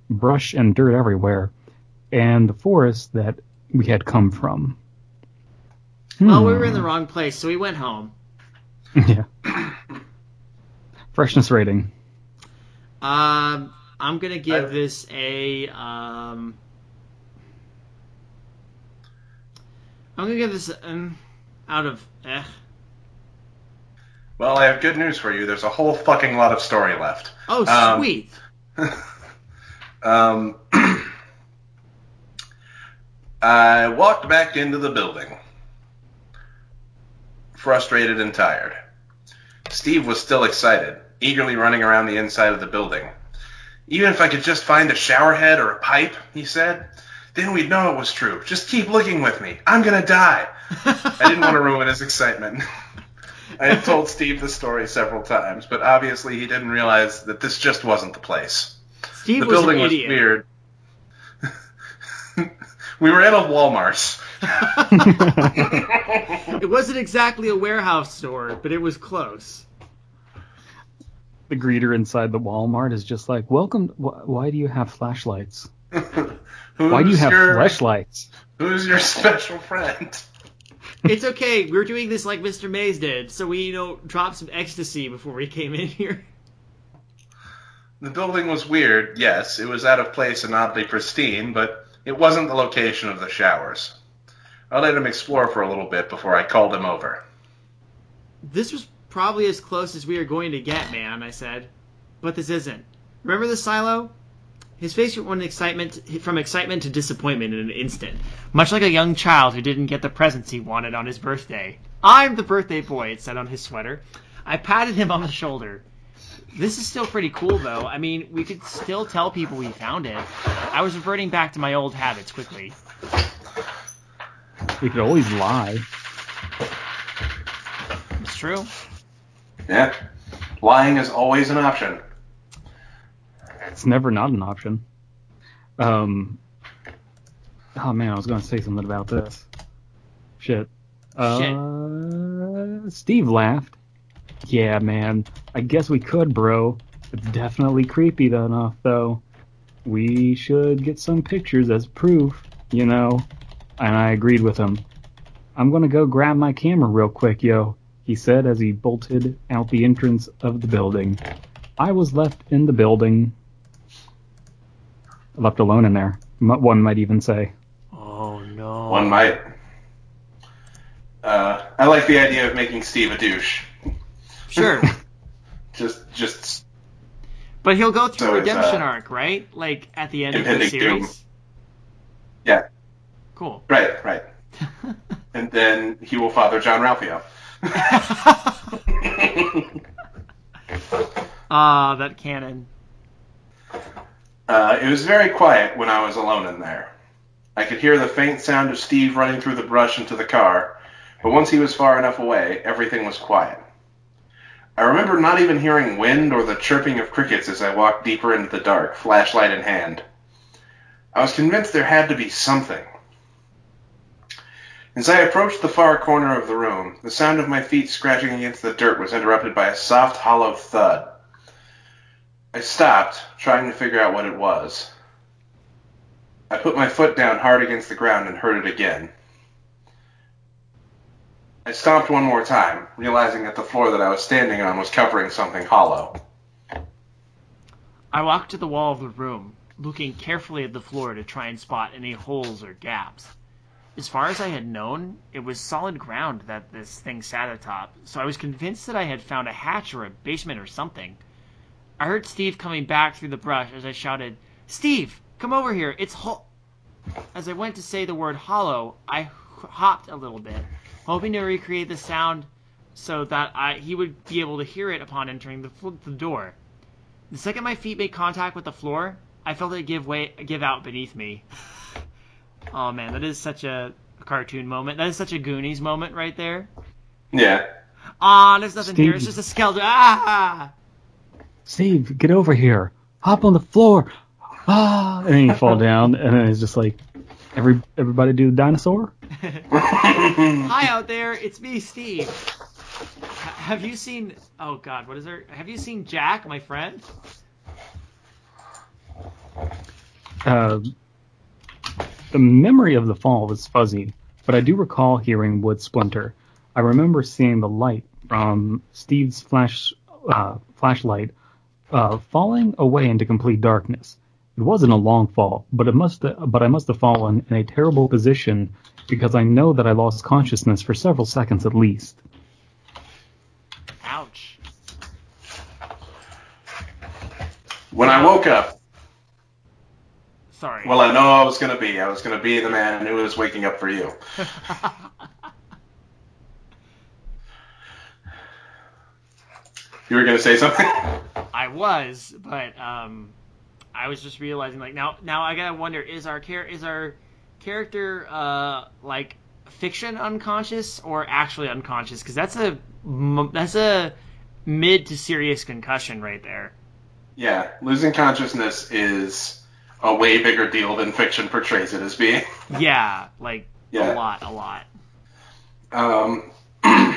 [SPEAKER 2] brush and dirt everywhere, and the forest that we had come from.
[SPEAKER 1] Well, we were in
[SPEAKER 2] Hmm.
[SPEAKER 1] the wrong place, so we went home. (laughs)
[SPEAKER 2] yeah. Freshness rating.
[SPEAKER 1] Um, I'm gonna give
[SPEAKER 3] I-
[SPEAKER 1] this a um. I'm gonna give this an out of eh.
[SPEAKER 3] Well, I have good news for you. There's a whole fucking lot of story left.
[SPEAKER 1] Oh,
[SPEAKER 3] Um,
[SPEAKER 1] sweet. (laughs)
[SPEAKER 3] Um, (clears throat) I walked back into the building, frustrated and tired. Steve was still excited, eagerly running around the inside of the building. Even if I could just find a shower head or a pipe, he said, then we'd know it was true. Just keep looking with me. I'm gonna die. I didn't want to (laughs) ruin his excitement. I had told Steve the story several times, but obviously he didn't realize that this just wasn't the place.
[SPEAKER 1] Steve
[SPEAKER 3] the
[SPEAKER 1] was
[SPEAKER 3] building
[SPEAKER 1] an
[SPEAKER 3] was
[SPEAKER 1] idiot.
[SPEAKER 3] weird. (laughs) we were in a Walmart.
[SPEAKER 1] It wasn't exactly a warehouse store, but it was close.
[SPEAKER 2] the greeter inside the Walmart is just like, "Welcome. Wh- why do you have flashlights? (laughs) Why do you have
[SPEAKER 3] your,
[SPEAKER 2] flashlights?"
[SPEAKER 3] Who's your (laughs) special friend?
[SPEAKER 1] It's okay. We're doing this like Mr. Mays did, so we you know dropped some ecstasy before we came in here.
[SPEAKER 3] The building was weird, yes. It was out of place and oddly pristine, but it wasn't the location of the showers. I let him explore for a little bit before I called him over.
[SPEAKER 1] This was probably as close as we are going to get, man. I said, but this isn't. Remember the silo? His face went excitement from excitement to disappointment in an instant, much like a young child who didn't get the presents he wanted on his birthday. I'm the birthday boy, it said on his sweater. I patted him on the shoulder. This is still pretty cool, though. I mean, we could still tell people we found it. I was reverting back to my old habits quickly.
[SPEAKER 2] We could always lie.
[SPEAKER 1] It's true.
[SPEAKER 3] Yeah. Lying is always an option.
[SPEAKER 2] It's never not an option. Um. Oh man, I was going to say something about this. Shit. Uh, Steve laughed. Yeah, man. I guess we could, bro. It's definitely creepy enough, though. We should get some pictures as proof, you know. And I agreed with him. I'm gonna go grab my camera real quick, yo, he said as he bolted out the entrance of the building. I was left in the building. Left alone in there, m- one might even say.
[SPEAKER 1] Oh no.
[SPEAKER 3] One might. Uh, I like the idea of making Steve a douche.
[SPEAKER 1] Sure. (laughs)
[SPEAKER 3] Just, just
[SPEAKER 1] But he'll go through
[SPEAKER 3] So
[SPEAKER 1] a redemption
[SPEAKER 3] uh,
[SPEAKER 1] arc, right? Like at the end of the
[SPEAKER 3] Impending Doom.
[SPEAKER 1] series.
[SPEAKER 3] yeah,
[SPEAKER 1] Cool.
[SPEAKER 3] right, right. (laughs) And then he will father Jean-Ralphio. (laughs)
[SPEAKER 1] Ah, that canon.
[SPEAKER 3] Uh, it was very quiet when I was alone in there. I could hear the faint sound of Steve running through the brush into the car, but once he was far enough away, everything was quiet. I remember not even hearing wind or the chirping of crickets as I walked deeper into the dark, flashlight in hand. I was convinced there had to be something. As I approached the far corner of the room, the sound of my feet scratching against the dirt was interrupted by a soft, hollow thud. I stopped, trying to figure out what it was. I put my foot down hard against the ground and heard it again. I stomped one more time, realizing that the floor that I was standing on was covering something hollow.
[SPEAKER 1] I walked to the wall of the room, looking carefully at the floor to try and spot any holes or gaps. As far as I had known, it was solid ground that this thing sat atop, so I was convinced that I had found a hatch or a basement or something. I heard Steve coming back through the brush as I shouted, Steve, come over here, it's ho-. As I went to say the word hollow, I hopped a little bit, hoping to recreate the sound so that I, he would be able to hear it upon entering the, fl- the door. The second my feet made contact with the floor, I felt it give way, give out beneath me. (laughs) Oh man, that is such a cartoon moment. That is such a Goonies moment right there.
[SPEAKER 3] Yeah.
[SPEAKER 1] Ah, there's nothing here. It's just a skeleton. Ah!
[SPEAKER 2] Steve, get over here. Hop on the floor. Ah, and then you fall (laughs) down, and then it's just like, every everybody do the dinosaur. (laughs)
[SPEAKER 1] Hi out there, it's me, Steve. Have you seen? Oh God, what is there? Have you seen Jack, my friend?
[SPEAKER 2] Uh, the memory of the fall was fuzzy, but I do recall hearing wood splinter. I remember seeing the light from Steve's flash uh, flashlight uh, falling away into complete darkness. It wasn't a long fall, but it must but I must have fallen in a terrible position because I know that I lost consciousness for several seconds at least.
[SPEAKER 1] Ouch.
[SPEAKER 3] When I woke up,
[SPEAKER 1] Sorry.
[SPEAKER 3] well, I know I was going to be. I was going to be the man who was waking up for you. (laughs) You were going to say something? (laughs)
[SPEAKER 1] Was, but um, I was just realizing like now now I gotta wonder is our char- is our character uh like fiction unconscious or actually unconscious? Because that's a that's a mid to serious concussion right there.
[SPEAKER 3] yeah, losing consciousness is a way bigger deal than fiction portrays it as being.
[SPEAKER 1] Yeah, like
[SPEAKER 3] Yeah.
[SPEAKER 1] a lot, a lot.
[SPEAKER 3] Um, (clears throat)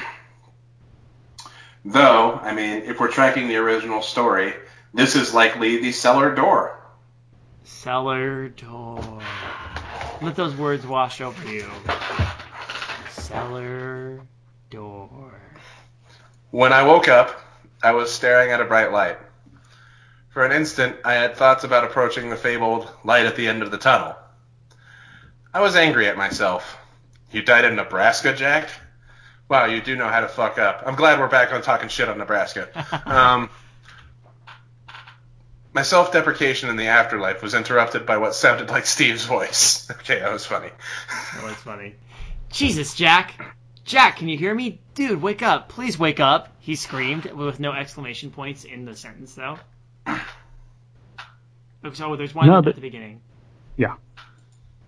[SPEAKER 3] Though, I mean, if we're tracking the original story, this is likely the cellar door.
[SPEAKER 1] Cellar door. Let those words wash over you. Cellar door.
[SPEAKER 3] When I woke up, I was staring at a bright light. For an instant, I had thoughts about approaching the fabled light at the end of the tunnel. I was angry at myself. You died in Nebraska, Jack? Wow, you do know how to fuck up. I'm glad we're back on talking shit on Nebraska. (laughs) Um, my self deprecation in the afterlife was interrupted by what sounded like Steve's voice. (laughs) Okay, that was funny.
[SPEAKER 1] That was funny. (laughs) Jesus, Jack! Jack, can you hear me? Dude, wake up. Please wake up. He screamed with no exclamation points in the sentence, though. Oh, so there's one
[SPEAKER 2] No,
[SPEAKER 1] at the beginning.
[SPEAKER 2] Yeah.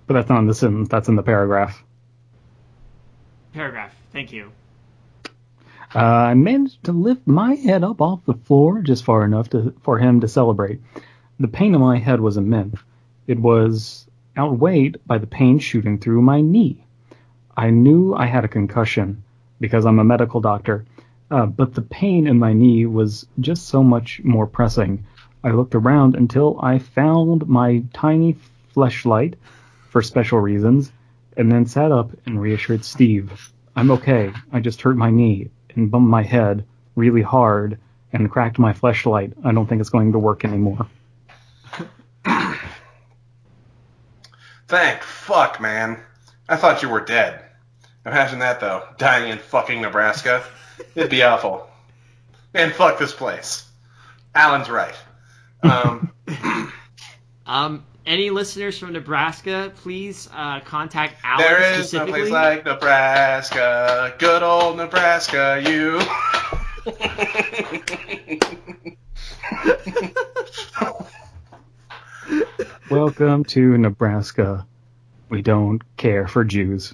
[SPEAKER 2] But that's not in the sentence. That's in the paragraph.
[SPEAKER 1] Paragraph. Thank you.
[SPEAKER 2] Uh, I managed to lift my head up off the floor just far enough to, for him to celebrate. The pain in my head was immense. It was outweighed by the pain shooting through my knee. I knew I had a concussion because I'm a medical doctor, uh, but the pain in my knee was just so much more pressing. I looked around until I found my tiny fleshlight for special reasons, and then sat up and reassured Steve. I'm okay. I just hurt my knee and bumped my head really hard and cracked my flashlight. I don't think it's going to work anymore. (clears throat)
[SPEAKER 3] Thank fuck, man. I thought you were dead. Imagine that, though. Dying in fucking Nebraska. It'd be awful. And fuck this place. Alan's right. Um, (clears throat)
[SPEAKER 1] Um, any listeners from Nebraska, please uh, contact Alan
[SPEAKER 3] there is no place like Nebraska. Good old Nebraska, you. (laughs)
[SPEAKER 2] Welcome to Nebraska. We don't care for Jews.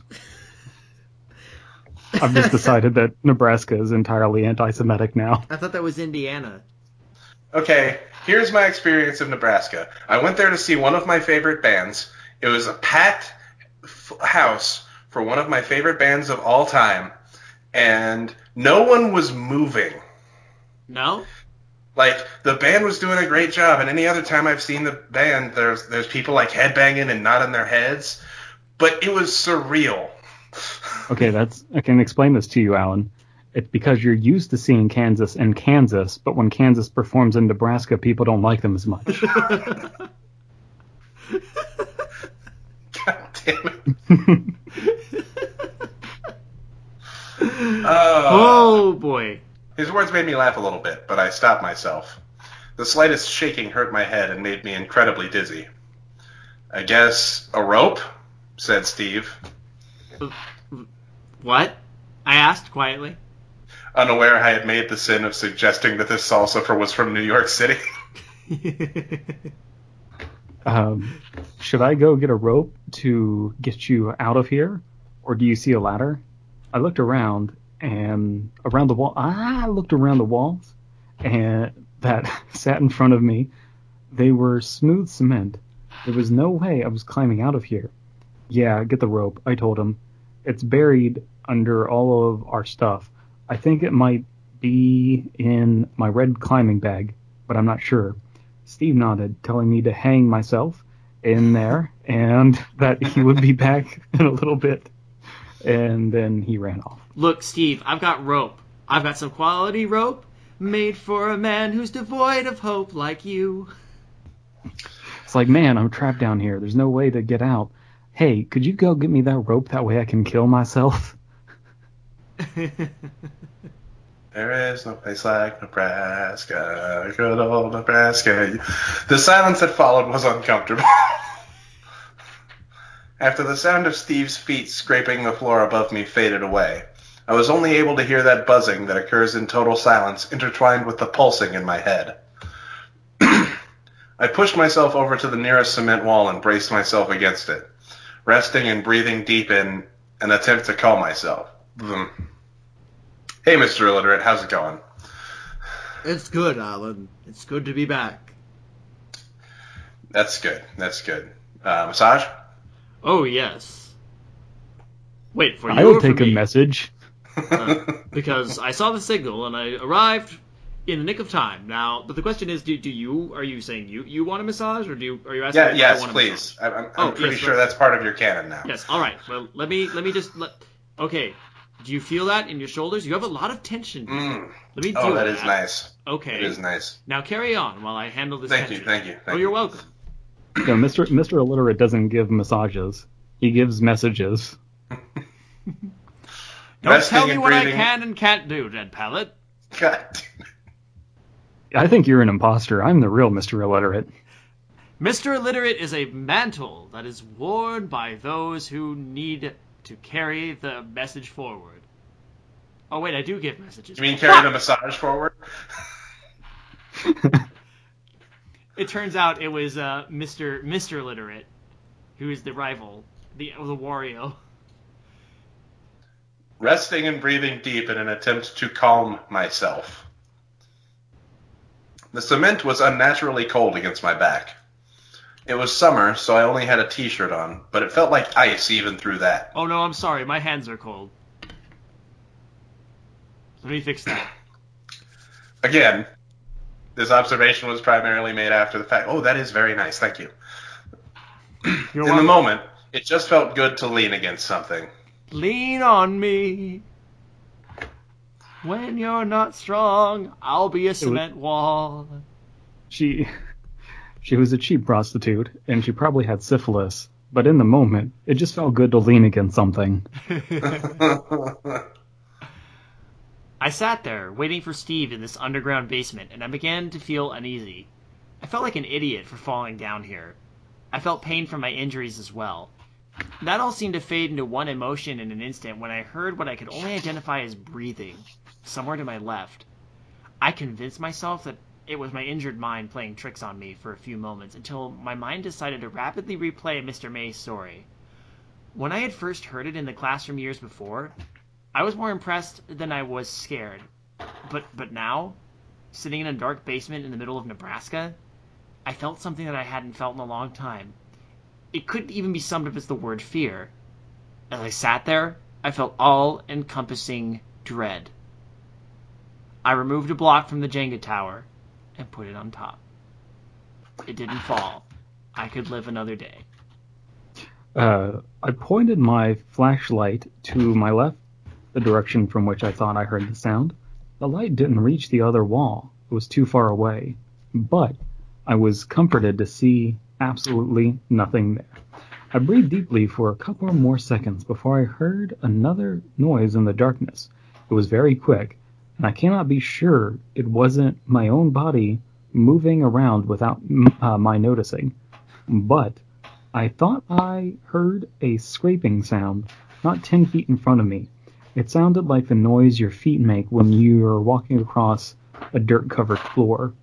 [SPEAKER 2] I've just (laughs) decided that Nebraska is entirely anti Semitic now.
[SPEAKER 1] I thought that was Indiana.
[SPEAKER 3] Okay, here's my experience of Nebraska. I went there to see one of my favorite bands. It was a packed f- house for one of my favorite bands of all time, and no one was moving.
[SPEAKER 1] No?
[SPEAKER 3] Like the band was doing a great job, and any other time I've seen the band, there's there's people like headbanging and nodding their heads, but it was surreal. (laughs)
[SPEAKER 2] Okay, that's I can explain this to you, Alan. It's because you're used to seeing Kansas in Kansas, but when Kansas performs in Nebraska, people don't like them as much. (laughs)
[SPEAKER 3] God damn it. Oh. (laughs)
[SPEAKER 1] oh boy.
[SPEAKER 3] His words made me laugh a little bit, but I stopped myself. The slightest shaking hurt my head and made me incredibly dizzy. I guess a rope? said Steve,
[SPEAKER 1] What? I asked quietly.
[SPEAKER 3] Unaware I had made the sin of suggesting that this salsa was from New York City. (laughs)
[SPEAKER 2] um, should I go get a rope to get you out of here, or do you see a ladder? I looked around and around the wall. I looked around the walls, and that (laughs) sat in front of me. They were smooth cement. There was no way I was climbing out of here. Yeah, get the rope. I told him. It's buried under all of our stuff. I think it might be in my red climbing bag, but I'm not sure. Steve nodded, telling me to hang myself in there and (laughs) that he would be back in a little bit. And then he ran off.
[SPEAKER 1] Look, Steve, I've got rope. I've got some quality rope made for a man who's devoid of hope like you.
[SPEAKER 2] It's like, man, I'm trapped down here. There's no way to get out. Hey, could you go get me that rope? That way I can kill myself. (laughs)
[SPEAKER 3] There is no place like Nebraska, good old Nebraska. The silence that followed was uncomfortable. (laughs) After the sound of Steve's feet scraping the floor above me faded away, I was only able to hear that buzzing that occurs in total silence intertwined with the pulsing in my head. (clears throat) I pushed myself over to the nearest cement wall and braced myself against it, resting and breathing deep in an attempt to calm myself. Vroom. Hey, Mr. Illiterate, how's it going?
[SPEAKER 1] It's good, Alan. It's good to be back.
[SPEAKER 3] That's good. That's good. Uh, massage?
[SPEAKER 1] Oh, yes. Wait, for you
[SPEAKER 2] I
[SPEAKER 1] or
[SPEAKER 2] will
[SPEAKER 1] for
[SPEAKER 2] take a message.
[SPEAKER 1] Uh, because I saw the signal and I arrived in the nick of time. Now, but the question is, do, do you are you saying you you want a massage or do you are you asking?
[SPEAKER 3] yeah,
[SPEAKER 1] if I
[SPEAKER 3] yes,
[SPEAKER 1] want a
[SPEAKER 3] please.
[SPEAKER 1] massage?
[SPEAKER 3] I'm, I'm,
[SPEAKER 1] Oh,
[SPEAKER 3] pretty
[SPEAKER 1] yes,
[SPEAKER 3] sure
[SPEAKER 1] right.
[SPEAKER 3] that's part of your canon now.
[SPEAKER 1] Yes. All right. Well, let me let me just let. Okay. Do you feel that in your shoulders? You have a lot of tension.
[SPEAKER 3] Mm.
[SPEAKER 1] Let me deal
[SPEAKER 3] Oh,
[SPEAKER 1] with
[SPEAKER 3] that is nice.
[SPEAKER 1] Okay.
[SPEAKER 3] It is nice.
[SPEAKER 1] Now carry on while I handle this.
[SPEAKER 3] Thank you, thank you, thank
[SPEAKER 1] oh,
[SPEAKER 3] you.
[SPEAKER 1] you're welcome.
[SPEAKER 2] No, Mr. Mr. Illiterate doesn't give massages. He gives messages. (laughs)
[SPEAKER 1] Don't
[SPEAKER 3] Resting
[SPEAKER 1] tell me
[SPEAKER 3] and
[SPEAKER 1] what I can and can't do, Dead Pilot.
[SPEAKER 3] God.
[SPEAKER 2] I think you're an imposter. I'm the real Mr. Illiterate.
[SPEAKER 1] Mr. Illiterate is a mantle that is worn by those who need to carry the message forward. Oh wait, I do give messages.
[SPEAKER 3] You mean carry the massage forward? (laughs)
[SPEAKER 1] It turns out it was uh, Mr. Mr. Illiterate, who is the rival, the the Wario.
[SPEAKER 3] Resting and breathing deep in an attempt to calm myself. The cement was unnaturally cold against my back. It was summer, so I only had a t-shirt on, but it felt like ice even through that.
[SPEAKER 1] Oh no, I'm sorry, my hands are cold. Let me fix that. (clears throat)
[SPEAKER 3] Again, this observation was primarily made after the fact. Oh, that is very nice, thank you. (clears throat)
[SPEAKER 1] You're
[SPEAKER 3] In the moment, it just felt good to lean against something.
[SPEAKER 1] Lean on me. When you're not strong, I'll be a cement wall.
[SPEAKER 2] She she was a cheap prostitute, and she probably had syphilis. But in the moment, it just felt good to lean against something. (laughs)
[SPEAKER 1] I sat there, waiting for Steve in this underground basement, and I began to feel uneasy. I felt like an idiot for falling down here. I felt pain from my injuries as well. That all seemed to fade into one emotion in an instant when I heard what I could only identify as breathing, somewhere to my left. I convinced myself that it was my injured mind playing tricks on me for a few moments until my mind decided to rapidly replay Mr. Mays' story. When I had first heard it in the classroom years before, I was more impressed than I was scared. But but now, sitting in a dark basement in the middle of Nebraska, I felt something that I hadn't felt in a long time. It couldn't even be summed up as the word fear. As I sat there, I felt all encompassing dread. I removed a block from the Jenga tower and put it on top. It didn't fall. I could live another day.
[SPEAKER 2] Uh, I pointed my flashlight to my left, the direction from which I thought I heard the sound. The light didn't reach the other wall. It was too far away. But I was comforted to see absolutely nothing there. I breathed deeply for a couple more seconds before I heard another noise in the darkness. It was very quick, and I cannot be sure it wasn't my own body moving around without uh, my noticing. But I thought I heard a scraping sound not 10 feet in front of me. It sounded like the noise your feet make when you're walking across a dirt covered floor.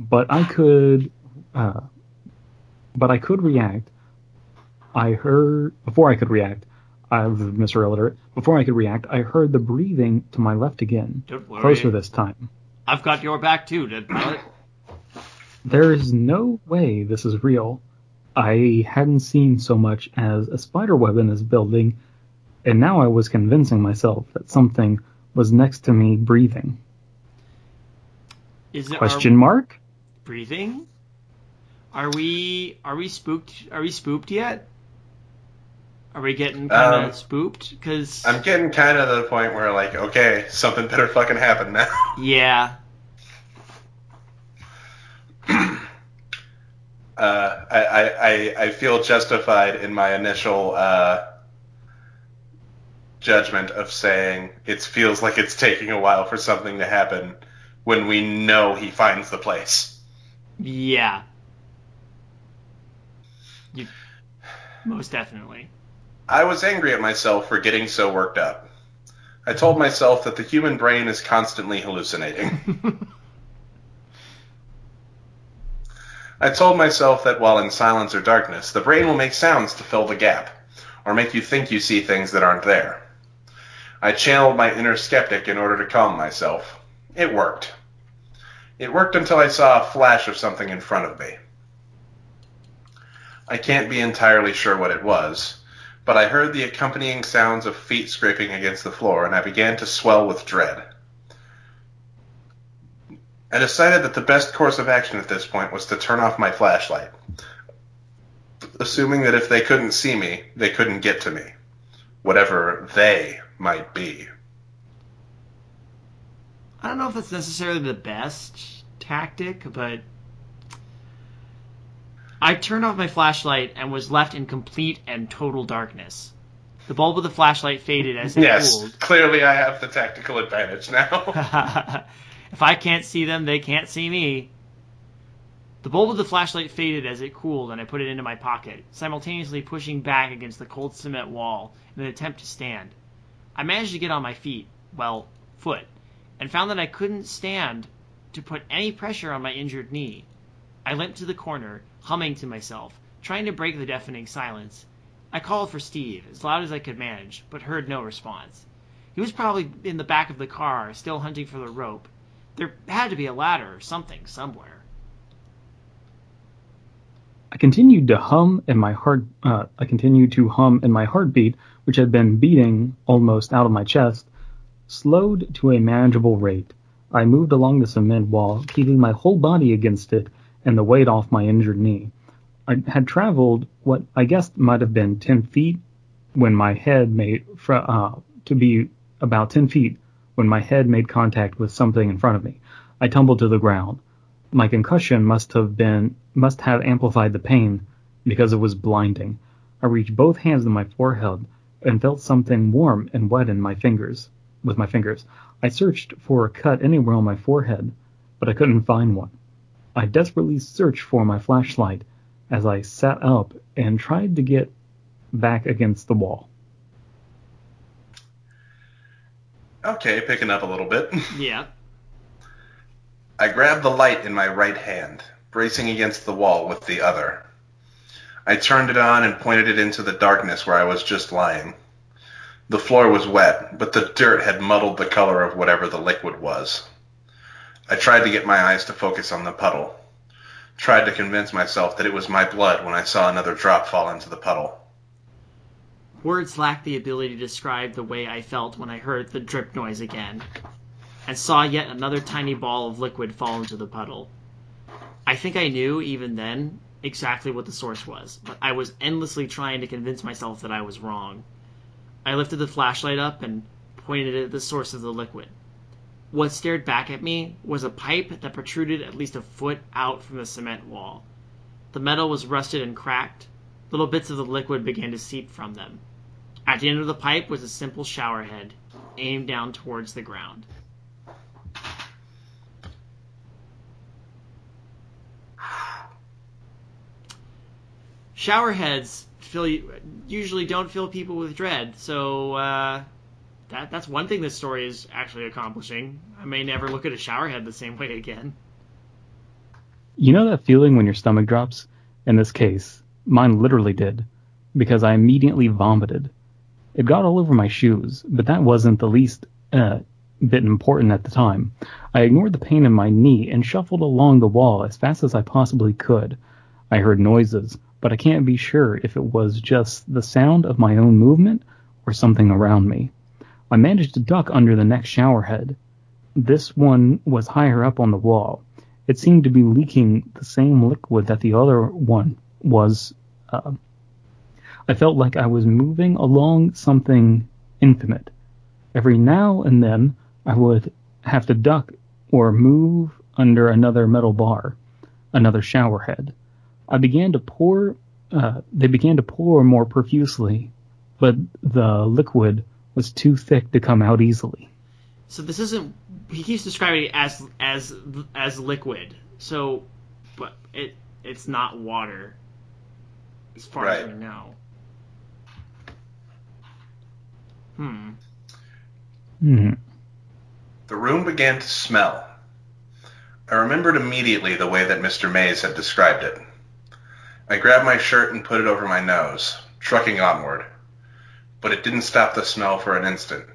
[SPEAKER 2] But I could, uh, but I could react. I heard, before I could react, I was Mr. Illiterate, before I could react, I heard the breathing to my left again, closer this time.
[SPEAKER 1] I've got your back too, Dead Pilot.
[SPEAKER 2] There is no way this is real. I hadn't seen so much as a spider web in this building, and now I was convincing myself that something was next to me breathing.
[SPEAKER 1] Is it
[SPEAKER 2] Question mark?
[SPEAKER 1] breathing? Are we are we spooked? Are we spooked yet? Are we getting kind of
[SPEAKER 3] Um,
[SPEAKER 1] spooked? Because
[SPEAKER 3] I'm getting kind of to the point where, like, okay, something better fucking happen now. (laughs)
[SPEAKER 1] yeah,
[SPEAKER 3] Uh, I, I, I, I feel justified in my initial uh, judgment of saying it feels like it's taking a while for something to happen when we know he finds the place.
[SPEAKER 1] yeah, you, most definitely.
[SPEAKER 3] I was angry at myself for getting so worked up. I told myself that the human brain is constantly hallucinating. (laughs) I told myself that while in silence or darkness, the brain will make sounds to fill the gap, or make you think you see things that aren't there. I channeled my inner skeptic in order to calm myself. It worked. It worked until I saw a flash of something in front of me. I can't be entirely sure what it was, but I heard the accompanying sounds of feet scraping against the floor, and I began to swell with dread. I decided that the best course of action at this point was to turn off my flashlight, assuming that if they couldn't see me, they couldn't get to me, whatever they might be.
[SPEAKER 1] I don't know if it's necessarily the best tactic, but I turned off my flashlight and was left in complete and total darkness. The bulb of the flashlight faded as it
[SPEAKER 3] Yes,
[SPEAKER 1] cooled.
[SPEAKER 3] clearly I have the tactical advantage now. (laughs)
[SPEAKER 1] if I can't see them, they can't see me. The bulb of the flashlight faded as it cooled, and I put it into my pocket, simultaneously pushing back against the cold cement wall in an attempt to stand. I managed to get on my feet, well, foot, and found that I couldn't stand to put any pressure on my injured knee. I limped to the corner, humming to myself, trying to break the deafening silence. I called for Steve, as loud as I could manage, but heard no response. He was probably in the back of the car, still hunting for the rope. There had to be a ladder or something somewhere.
[SPEAKER 2] I continued to hum, and my heart. Uh, I continued to hum, and my heartbeat, which had been beating almost out of my chest, slowed to a manageable rate. I moved along the cement wall, keeping my whole body against it and the weight off my injured knee. I had traveled what I guessed might have been ten feet when my head made fr- uh, to be about ten feet when my head made contact with something in front of me. I tumbled to the ground. My concussion must have been must have amplified the pain because it was blinding. I reached both hands to my forehead and felt something warm and wet in my fingers with my fingers. I searched for a cut anywhere on my forehead, but I couldn't find one. I desperately searched for my flashlight as I sat up and tried to get back against the wall.
[SPEAKER 3] okay, picking up a little bit. (laughs)
[SPEAKER 1] Yeah.
[SPEAKER 3] I grabbed the light in my right hand, bracing against the wall with the other. I turned it on and pointed it into the darkness where I was just lying. The floor was wet, but the dirt had muddled the color of whatever the liquid was. I tried to get my eyes to focus on the puddle. Tried to convince myself that it was my blood when I saw another drop fall into the puddle.
[SPEAKER 1] Words lack the ability to describe the way I felt when I heard the drip noise again, and saw yet another tiny ball of liquid fall into the puddle. I think I knew, even then, exactly what the source was, but I was endlessly trying to convince myself that I was wrong. I lifted the flashlight up and pointed it at the source of the liquid. What stared back at me was a pipe that protruded at least a foot out from the cement wall. The metal was rusted and cracked. Little bits of the liquid began to seep from them. At the end of the pipe was a simple shower head, aimed down towards the ground. (sighs) Shower heads fill usually don't fill people with dread, so uh, that that's one thing this story is actually accomplishing. I may never look at a shower head the same way again.
[SPEAKER 2] You know that feeling when your stomach drops? In this case, mine literally did, because I immediately vomited. It got all over my shoes, but that wasn't the least uh, bit important at the time. I ignored the pain in my knee and shuffled along the wall as fast as I possibly could. I heard noises, but I can't be sure if it was just the sound of my own movement or something around me. I managed to duck under the next shower head. This one was higher up on the wall. It seemed to be leaking the same liquid that the other one was. Uh, I felt like I was moving along something infinite. Every now and then, I would have to duck or move under another metal bar, another shower head. I began to pour. Uh, they began to pour more profusely, but the liquid was too thick to come out easily.
[SPEAKER 1] So this isn't. He keeps describing it as as as liquid. So, but it it's not water, as far as we know. Hmm.
[SPEAKER 2] Hmm.
[SPEAKER 3] The room began to smell. I remembered immediately the way that Mr. Mays had described it. I grabbed my shirt and put it over my nose, trucking onward. But it didn't stop the smell for an instant.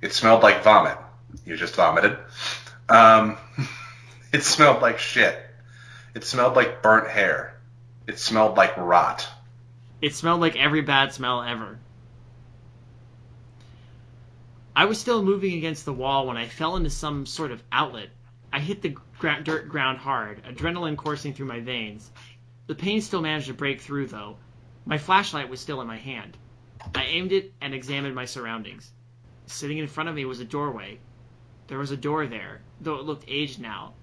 [SPEAKER 3] It smelled like vomit. You just vomited. Um, (laughs) it smelled like shit. It smelled like burnt hair. It smelled like rot.
[SPEAKER 1] It smelled like every bad smell ever. I was still moving against the wall when I fell into some sort of outlet. I hit the gra- dirt ground hard, adrenaline coursing through my veins. The pain still managed to break through, though. My flashlight was still in my hand. I aimed it and examined my surroundings. Sitting in front of me was a doorway. There was a door there, though it looked aged now.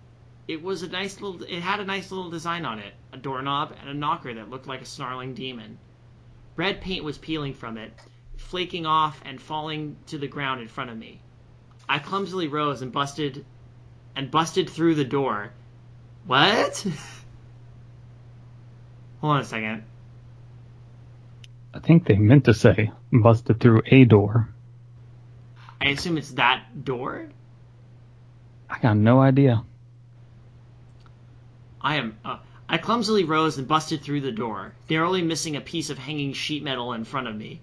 [SPEAKER 1] It was a nice little. It had a nice little design on it, a doorknob and a knocker that looked like a snarling demon. Red paint was peeling from it, flaking off and falling to the ground in front of me. I clumsily rose and busted and busted through the door. What? (laughs) Hold on a second.
[SPEAKER 2] I think they meant to say busted through a door.
[SPEAKER 1] I assume it's that door?
[SPEAKER 2] I got no idea.
[SPEAKER 1] I am. Uh, I clumsily rose and busted through the door, narrowly missing a piece of hanging sheet metal in front of me.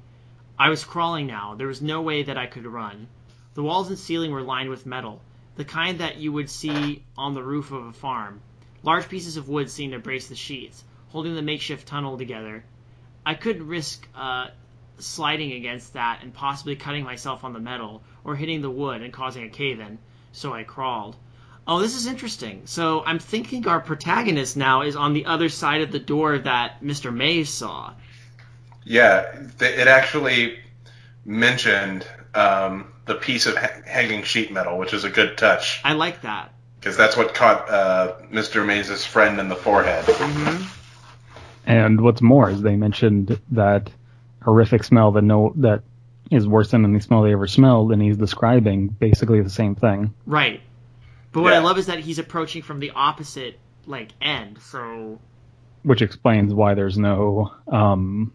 [SPEAKER 1] I was crawling now. There was no way that I could run. The walls and ceiling were lined with metal, the kind that you would see on the roof of a farm. Large pieces of wood seemed to brace the sheets, holding the makeshift tunnel together. I couldn't risk uh, sliding against that and possibly cutting myself on the metal or hitting the wood and causing a cave in, so I crawled. Oh, this is interesting. So I'm thinking our protagonist now is on the other side of the door that Mr. Mays saw.
[SPEAKER 3] Yeah, th- it actually mentioned um, the piece of ha- hanging sheet metal, which is a good touch
[SPEAKER 1] I like that.
[SPEAKER 3] because that's what caught uh, Mr. Mays' friend in the forehead.
[SPEAKER 2] And what's more is they mentioned that horrific smell that no that is worse than any smell they ever smelled, and he's describing basically the same thing.
[SPEAKER 1] Right. But what I love is that he's approaching from the opposite like end. So
[SPEAKER 2] which explains why there's no um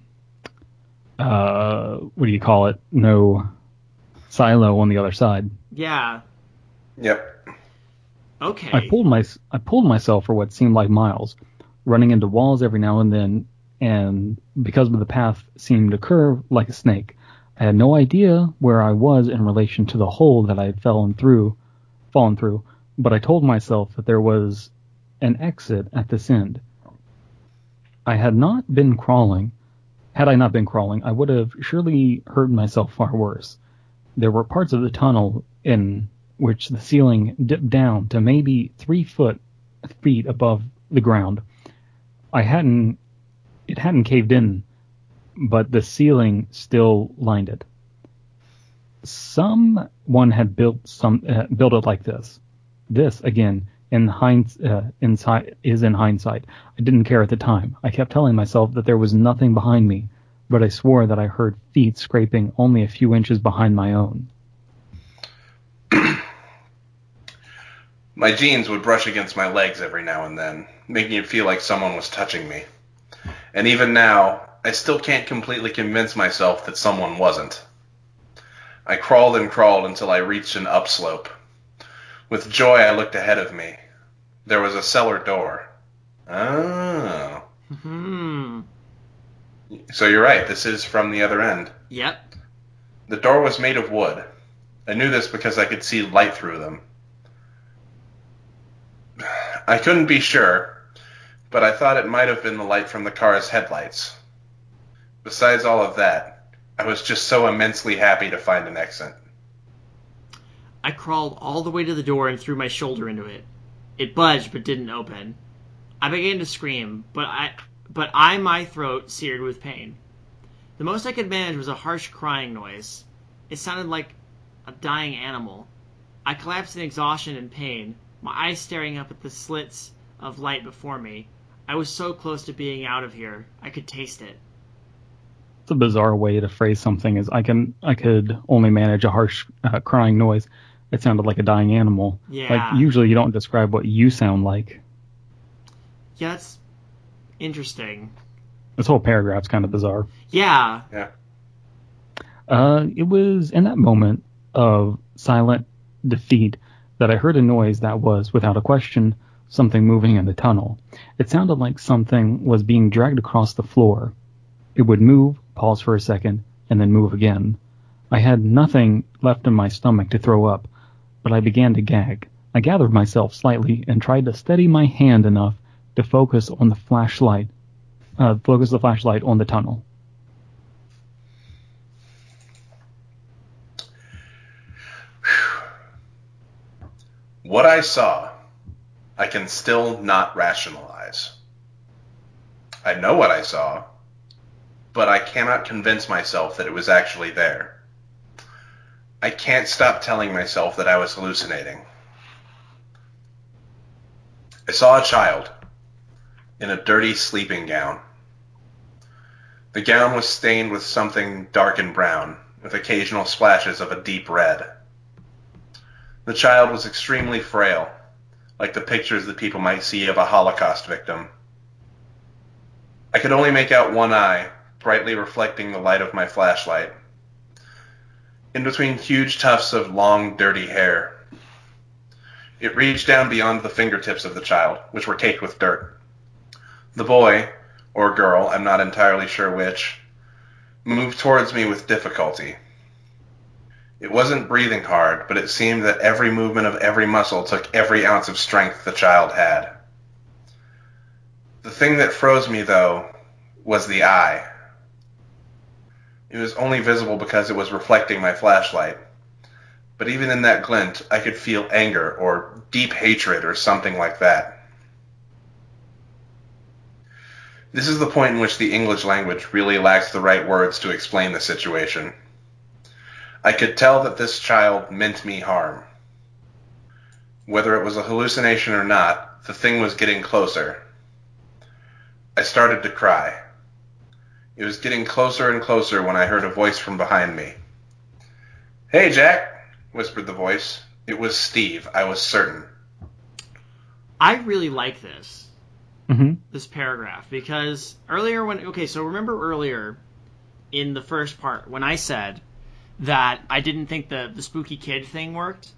[SPEAKER 2] uh what do you call it no silo on the other side
[SPEAKER 1] yeah.
[SPEAKER 3] Yep.
[SPEAKER 1] Okay.
[SPEAKER 2] i pulled my i pulled myself for what seemed like miles running into walls every now and then and because the path seemed to curve like a snake i had no idea where i was in relation to the hole that i had fallen through fallen through but i told myself that there was an exit at this end I had not been crawling. Had I not been crawling, I would have surely hurt myself far worse. There were parts of the tunnel in which the ceiling dipped down to maybe three foot feet above the ground. I hadn't, it hadn't caved in, but the ceiling still lined it. Someone had built some uh, built it like this. This again in hind, uh, is in hindsight. I didn't care at the time. I kept telling myself that there was nothing behind me, but I swore that I heard feet scraping only a few inches behind my own.
[SPEAKER 3] My jeans would brush against my legs every now and then, making it feel like someone was touching me. And even now, I still can't completely convince myself that someone wasn't. I crawled and crawled until I reached an upslope. With joy, I looked ahead of me. There was a cellar door. Oh.
[SPEAKER 1] Hmm.
[SPEAKER 3] So you're right, this is from the other end.
[SPEAKER 1] Yep.
[SPEAKER 3] The door was made of wood. I knew this because I could see light through them. I couldn't be sure, but I thought it might have been the light from the car's headlights. Besides all of that, I was just so immensely happy to find an exit.
[SPEAKER 1] I crawled all the way to the door and threw my shoulder into it. It budged but didn't open. I began to scream, but I but I my throat seared with pain. The most I could manage was a harsh crying noise. It sounded like a dying animal. I collapsed in exhaustion and pain, my eyes staring up at the slits of light before me. I was so close to being out of here. I could taste it.
[SPEAKER 2] It's a bizarre way to phrase something. Is I can I could only manage a harsh uh, crying noise. It sounded like a dying animal.
[SPEAKER 1] Yeah.
[SPEAKER 2] Like usually you don't describe what you sound like.
[SPEAKER 1] Yeah, that's interesting.
[SPEAKER 2] This whole paragraph's kind of bizarre.
[SPEAKER 1] Yeah.
[SPEAKER 3] Yeah.
[SPEAKER 2] Uh, it was in that moment of silent defeat that I heard a noise that was, without a question, something moving in the tunnel. It sounded like something was being dragged across the floor. It would move, pause for a second, and then move again. I had nothing left in my stomach to throw up, but I began to gag. I gathered myself slightly and tried to steady my hand enough to focus on the flashlight, uh, focus the flashlight on the tunnel.
[SPEAKER 3] What I saw, I can still not rationalize. I know what I saw, but I cannot convince myself that it was actually there. I can't stop telling myself that I was hallucinating. I saw a child in a dirty sleeping gown. The gown was stained with something dark and brown, with occasional splashes of a deep red. The child was extremely frail, like the pictures that people might see of a Holocaust victim. I could only make out one eye, brightly reflecting the light of my flashlight. In between huge tufts of long, dirty hair. It reached down beyond the fingertips of the child, which were caked with dirt. The boy, or girl, I'm not entirely sure which, moved towards me with difficulty. It wasn't breathing hard, but it seemed that every movement of every muscle took every ounce of strength the child had. The thing that froze me, though, was the eye. It was only visible because it was reflecting my flashlight. But even in that glint, I could feel anger or deep hatred or something like that. This is the point in which the English language really lacks the right words to explain the situation. I could tell that this child meant me harm. Whether it was a hallucination or not, the thing was getting closer. I started to cry. It was getting closer and closer when I heard a voice from behind me. Hey, Jack, whispered the voice. It was Steve, I was certain.
[SPEAKER 1] I really like this
[SPEAKER 2] hmm
[SPEAKER 1] this paragraph because earlier when okay, so remember earlier in the first part when I said that I didn't think the the spooky kid thing worked.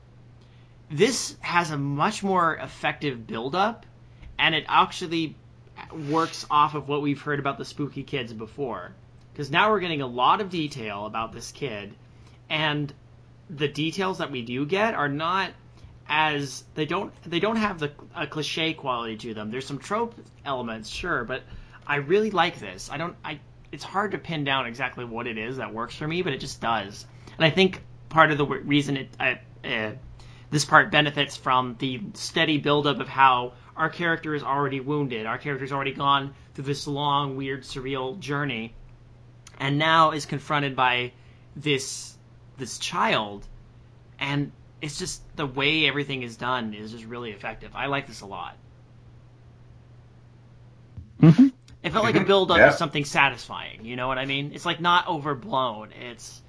[SPEAKER 1] This has a much more effective build up and it actually works off of what we've heard about the spooky kids before. Because now we're getting a lot of detail about this kid and the details that we do get are not as they don't they don't have the a cliche quality to them. There's some trope elements, sure, but I really like this. I don't I it's hard to pin down exactly what it is that works for me, but it just does. And I think part of the reason it I, uh, this part benefits from the steady buildup of how our character is already wounded, our character's already gone through this long, weird, surreal journey, and now is confronted by this this child, and it's just the way everything is done is just really effective. I like this a lot.
[SPEAKER 2] hmm
[SPEAKER 1] It felt like a build up
[SPEAKER 3] Yeah.
[SPEAKER 1] to something satisfying. You know what I mean? It's like not overblown. It's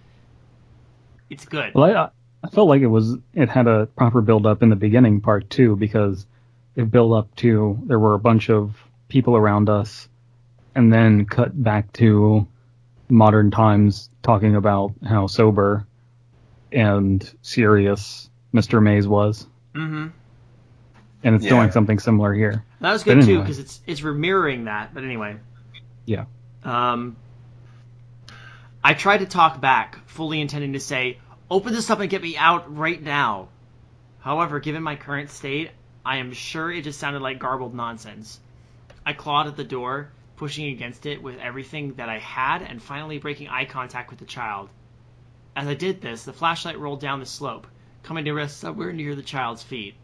[SPEAKER 1] it's good.
[SPEAKER 2] Well, I, I felt like it was it had a proper build up in the beginning part too because it built up to there were a bunch of people around us, and then cut back to modern times talking about how sober and serious Mr. Mays was,
[SPEAKER 1] Mm-hmm.
[SPEAKER 2] and it's
[SPEAKER 3] Yeah.
[SPEAKER 2] doing something similar here.
[SPEAKER 1] That was
[SPEAKER 2] But
[SPEAKER 1] good too because it's it's mirroring that. But anyway,
[SPEAKER 2] Yeah.
[SPEAKER 1] um, I tried to talk back, fully intending to say, "Open this up and get me out right now." However, given my current state, I am sure it just sounded like garbled nonsense. I clawed at the door, pushing against it with everything that I had, and finally breaking eye contact with the child. As I did this, the flashlight rolled down the slope, coming to rest somewhere near the child's feet.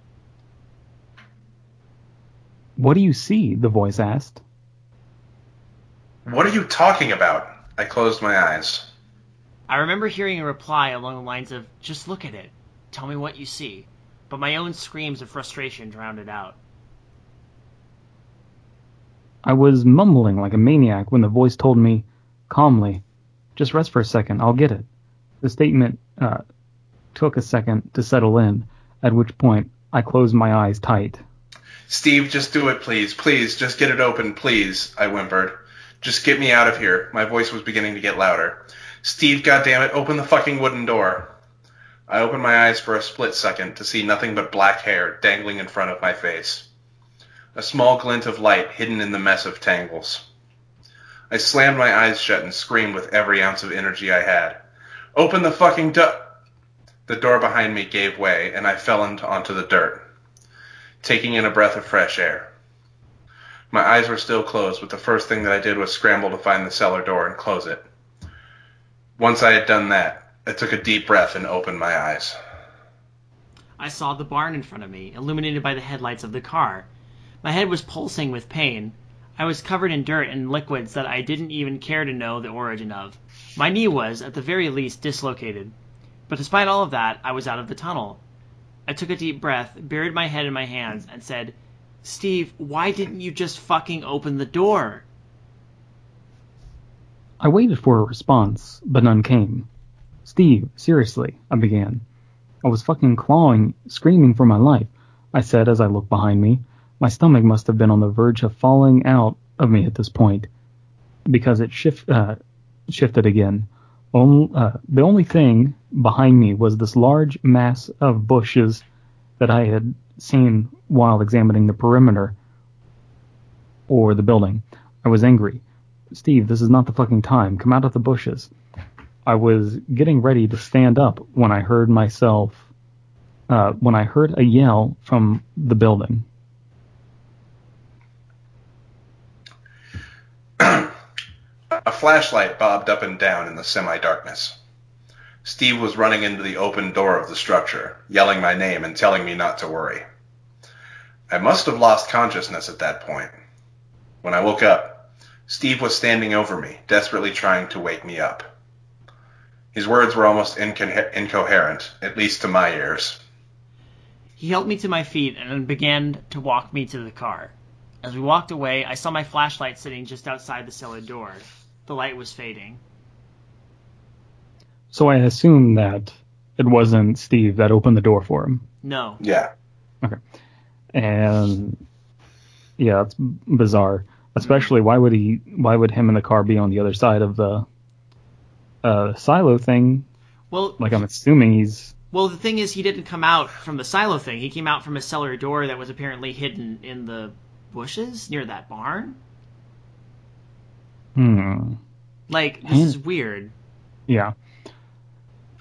[SPEAKER 2] What do you see? The voice asked.
[SPEAKER 3] What are you talking about? I closed my eyes.
[SPEAKER 1] I remember hearing a reply along the lines of, just look at it. Tell me what you see. But my own screams of frustration drowned it out.
[SPEAKER 2] I was mumbling like a maniac when the voice told me calmly, just rest for a second, I'll get it. The statement uh, took a second to settle in, at which point I closed my eyes tight.
[SPEAKER 3] Steve, just do it, please. Please, just get it open, please, I whimpered. Just get me out of here. My voice was beginning to get louder. Steve, goddammit, open the fucking wooden door. I opened my eyes for a split second to see nothing but black hair dangling in front of my face. A small glint of light hidden in the mess of tangles. I slammed my eyes shut and screamed with every ounce of energy I had. Open the fucking door! The door behind me gave way, and I fell onto the dirt taking in a breath of fresh air. My eyes were still closed, but the first thing that I did was scramble to find the cellar door and close it. Once I had done that, I took a deep breath and opened my eyes.
[SPEAKER 1] I saw the barn in front of me, illuminated by the headlights of the car. My head was pulsing with pain. I was covered in dirt and liquids that I didn't even care to know the origin of. My knee was, at the very least, dislocated. But despite all of that, I was out of the tunnel. I took a deep breath, buried my head in my hands, and said, Steve, why didn't you just fucking open the door?
[SPEAKER 2] I waited for a response, but none came. Steve, seriously, I began. I was fucking clawing, screaming for my life, I said as I looked behind me. My stomach must have been on the verge of falling out of me at this point, because it uh, shifted again. Only, uh, the only thing behind me was this large mass of bushes that I had seen while examining the perimeter or the building. I was angry. Steve, this is not the fucking time. Come out of the bushes. I was getting ready to stand up when I heard myself, uh, when I heard a yell from the building. (clears throat)
[SPEAKER 3] A flashlight bobbed up and down in the semi-darkness. Steve was running into the open door of the structure, yelling my name and telling me not to worry. I must have lost consciousness at that point. When I woke up, Steve was standing over me, desperately trying to wake me up. His words were almost inco- incoherent, at least to my ears.
[SPEAKER 1] He helped me to my feet and began to walk me to the car. As we walked away, I saw my flashlight sitting just outside the cellar door. The light was fading.
[SPEAKER 2] So I assume that it wasn't Steve that opened the door for him.
[SPEAKER 1] No.
[SPEAKER 3] Yeah.
[SPEAKER 2] And yeah, it's bizarre. Especially why would he why would him and the car be on the other side of the uh, silo thing?
[SPEAKER 1] Well,
[SPEAKER 2] Like I'm assuming he's
[SPEAKER 1] well, the thing is, he didn't come out from the silo thing. He came out from a cellar door that was apparently hidden in the bushes near that barn.
[SPEAKER 2] hmm.
[SPEAKER 1] Like, this
[SPEAKER 2] Hmm.
[SPEAKER 1] is weird.
[SPEAKER 2] Yeah.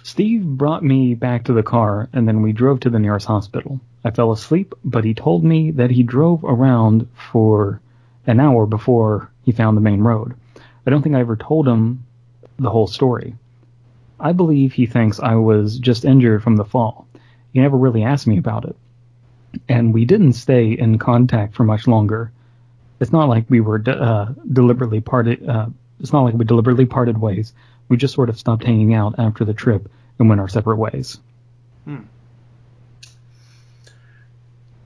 [SPEAKER 2] Steve brought me back to the car, and then we drove to the nearest hospital. I fell asleep, but he told me that he drove around for an hour before he found the main road. I don't think I ever told him the whole story. I believe he thinks I was just injured from the fall. He never really asked me about it. And we didn't stay in contact for much longer. It's not like we were de- uh, deliberately parted. Uh, it's not like we deliberately parted ways. We just sort of stopped hanging out after the trip and went our separate ways.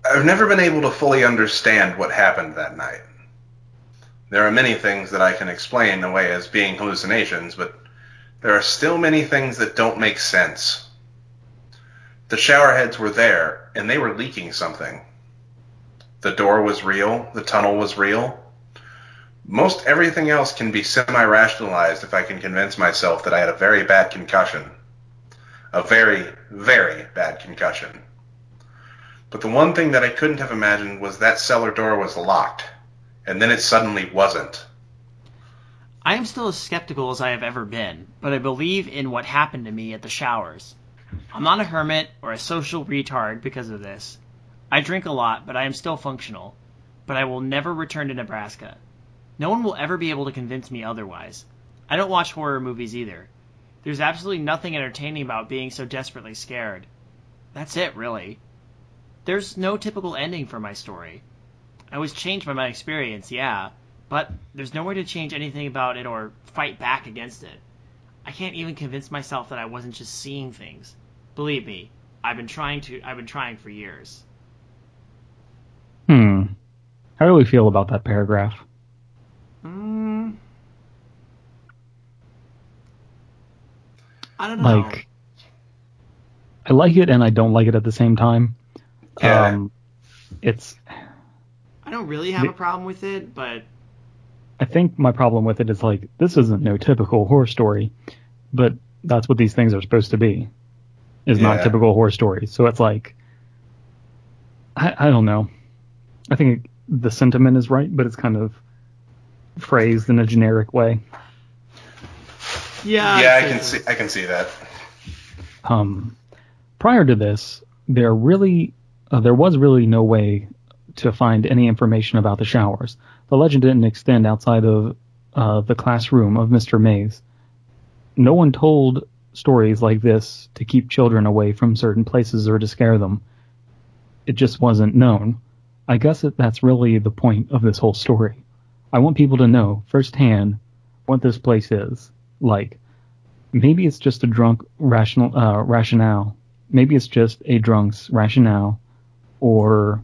[SPEAKER 3] I've never been able to fully understand what happened that night. There are many things that I can explain away as being hallucinations, but there are still many things that don't make sense. The shower heads were there, and they were leaking something. The door was real, the tunnel was real. Most everything else can be semi rationalized if I can convince myself that I had a very bad concussion. A very, very bad concussion. But the one thing that I couldn't have imagined was that cellar door was locked, and then it suddenly wasn't.
[SPEAKER 1] I am still as skeptical as I have ever been, but I believe in what happened to me at the showers. I'm not a hermit or a social retard because of this. I drink a lot, but I am still functional. But I will never return to Nebraska. No one will ever be able to convince me otherwise. I don't watch horror movies either. There's absolutely nothing entertaining about being so desperately scared. That's it, really. There's no typical ending for my story. I was changed by my experience, yeah, but there's no way to change anything about it or fight back against it. I can't even convince myself that I wasn't just seeing things. Believe me, I've been trying to I've been trying for years.
[SPEAKER 2] Hmm. How do we feel about that paragraph?
[SPEAKER 1] Mm. I don't know.
[SPEAKER 2] Like, I like it and I don't like it at the same time.
[SPEAKER 3] Yeah.
[SPEAKER 2] Um, it's.
[SPEAKER 1] I don't really have a problem with it, but
[SPEAKER 2] I think my problem with it is like this isn't no typical horror story, but that's what these things are supposed to be. Is not
[SPEAKER 3] Yeah.
[SPEAKER 2] typical horror stories. So it's like, I, I don't know. I think the sentiment is right, but it's kind of phrased in a generic way.
[SPEAKER 1] yeah,
[SPEAKER 3] yeah,
[SPEAKER 1] I'd
[SPEAKER 3] I can
[SPEAKER 1] say
[SPEAKER 3] see. I can see that.
[SPEAKER 2] Um, prior to this, there really, uh, there was really no way to find any information about the showers. The legend didn't extend outside of uh, the classroom of Mr. Mays. No one told stories like this to keep children away from certain places or to scare them. it just wasn't known. I guess that that's really the point of this whole story. I want people to know firsthand what this place is like. Maybe it's just a drunk rational uh, rationale. Maybe it's just a drunk's rationale, or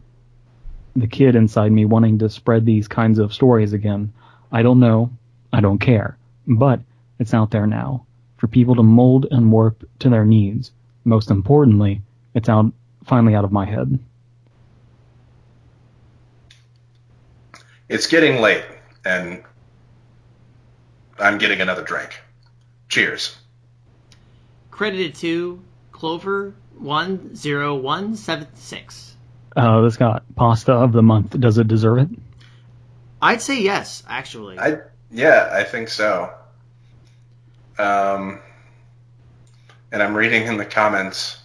[SPEAKER 2] the kid inside me wanting to spread these kinds of stories again. I don't know. I don't care. But it's out there now for people to mold and warp to their needs. Most importantly, it's out finally out of my head.
[SPEAKER 3] It's getting late, and I'm getting another drink. Cheers.
[SPEAKER 1] Credited to Clover one zero one seven six.
[SPEAKER 2] Uh, this got pasta of the month. Does it deserve it?
[SPEAKER 1] I'd say yes, actually.
[SPEAKER 3] I yeah, I think so. Um, and I'm reading in the comments.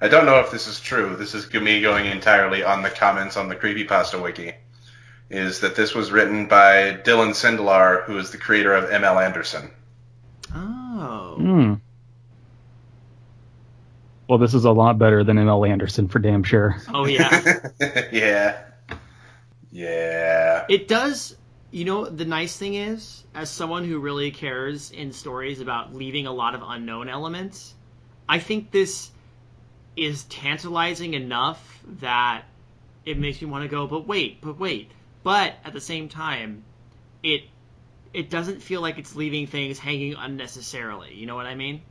[SPEAKER 3] I don't know if this is true. This is me going entirely on the comments on the Creepypasta wiki. Is that this was written by Dylan Sindelar, who is the creator of ML Anderson.
[SPEAKER 1] oh.
[SPEAKER 2] Hmm. Well, this is a lot better than M.L. Anderson for damn sure.
[SPEAKER 1] Oh yeah. (laughs)
[SPEAKER 3] yeah. Yeah.
[SPEAKER 1] It does. You know, the nice thing is, as someone who really cares in stories about leaving a lot of unknown elements, I think this is tantalizing enough that it makes me want to go, but wait, but wait. But at the same time, it it doesn't feel like it's leaving things hanging unnecessarily. You know what I mean?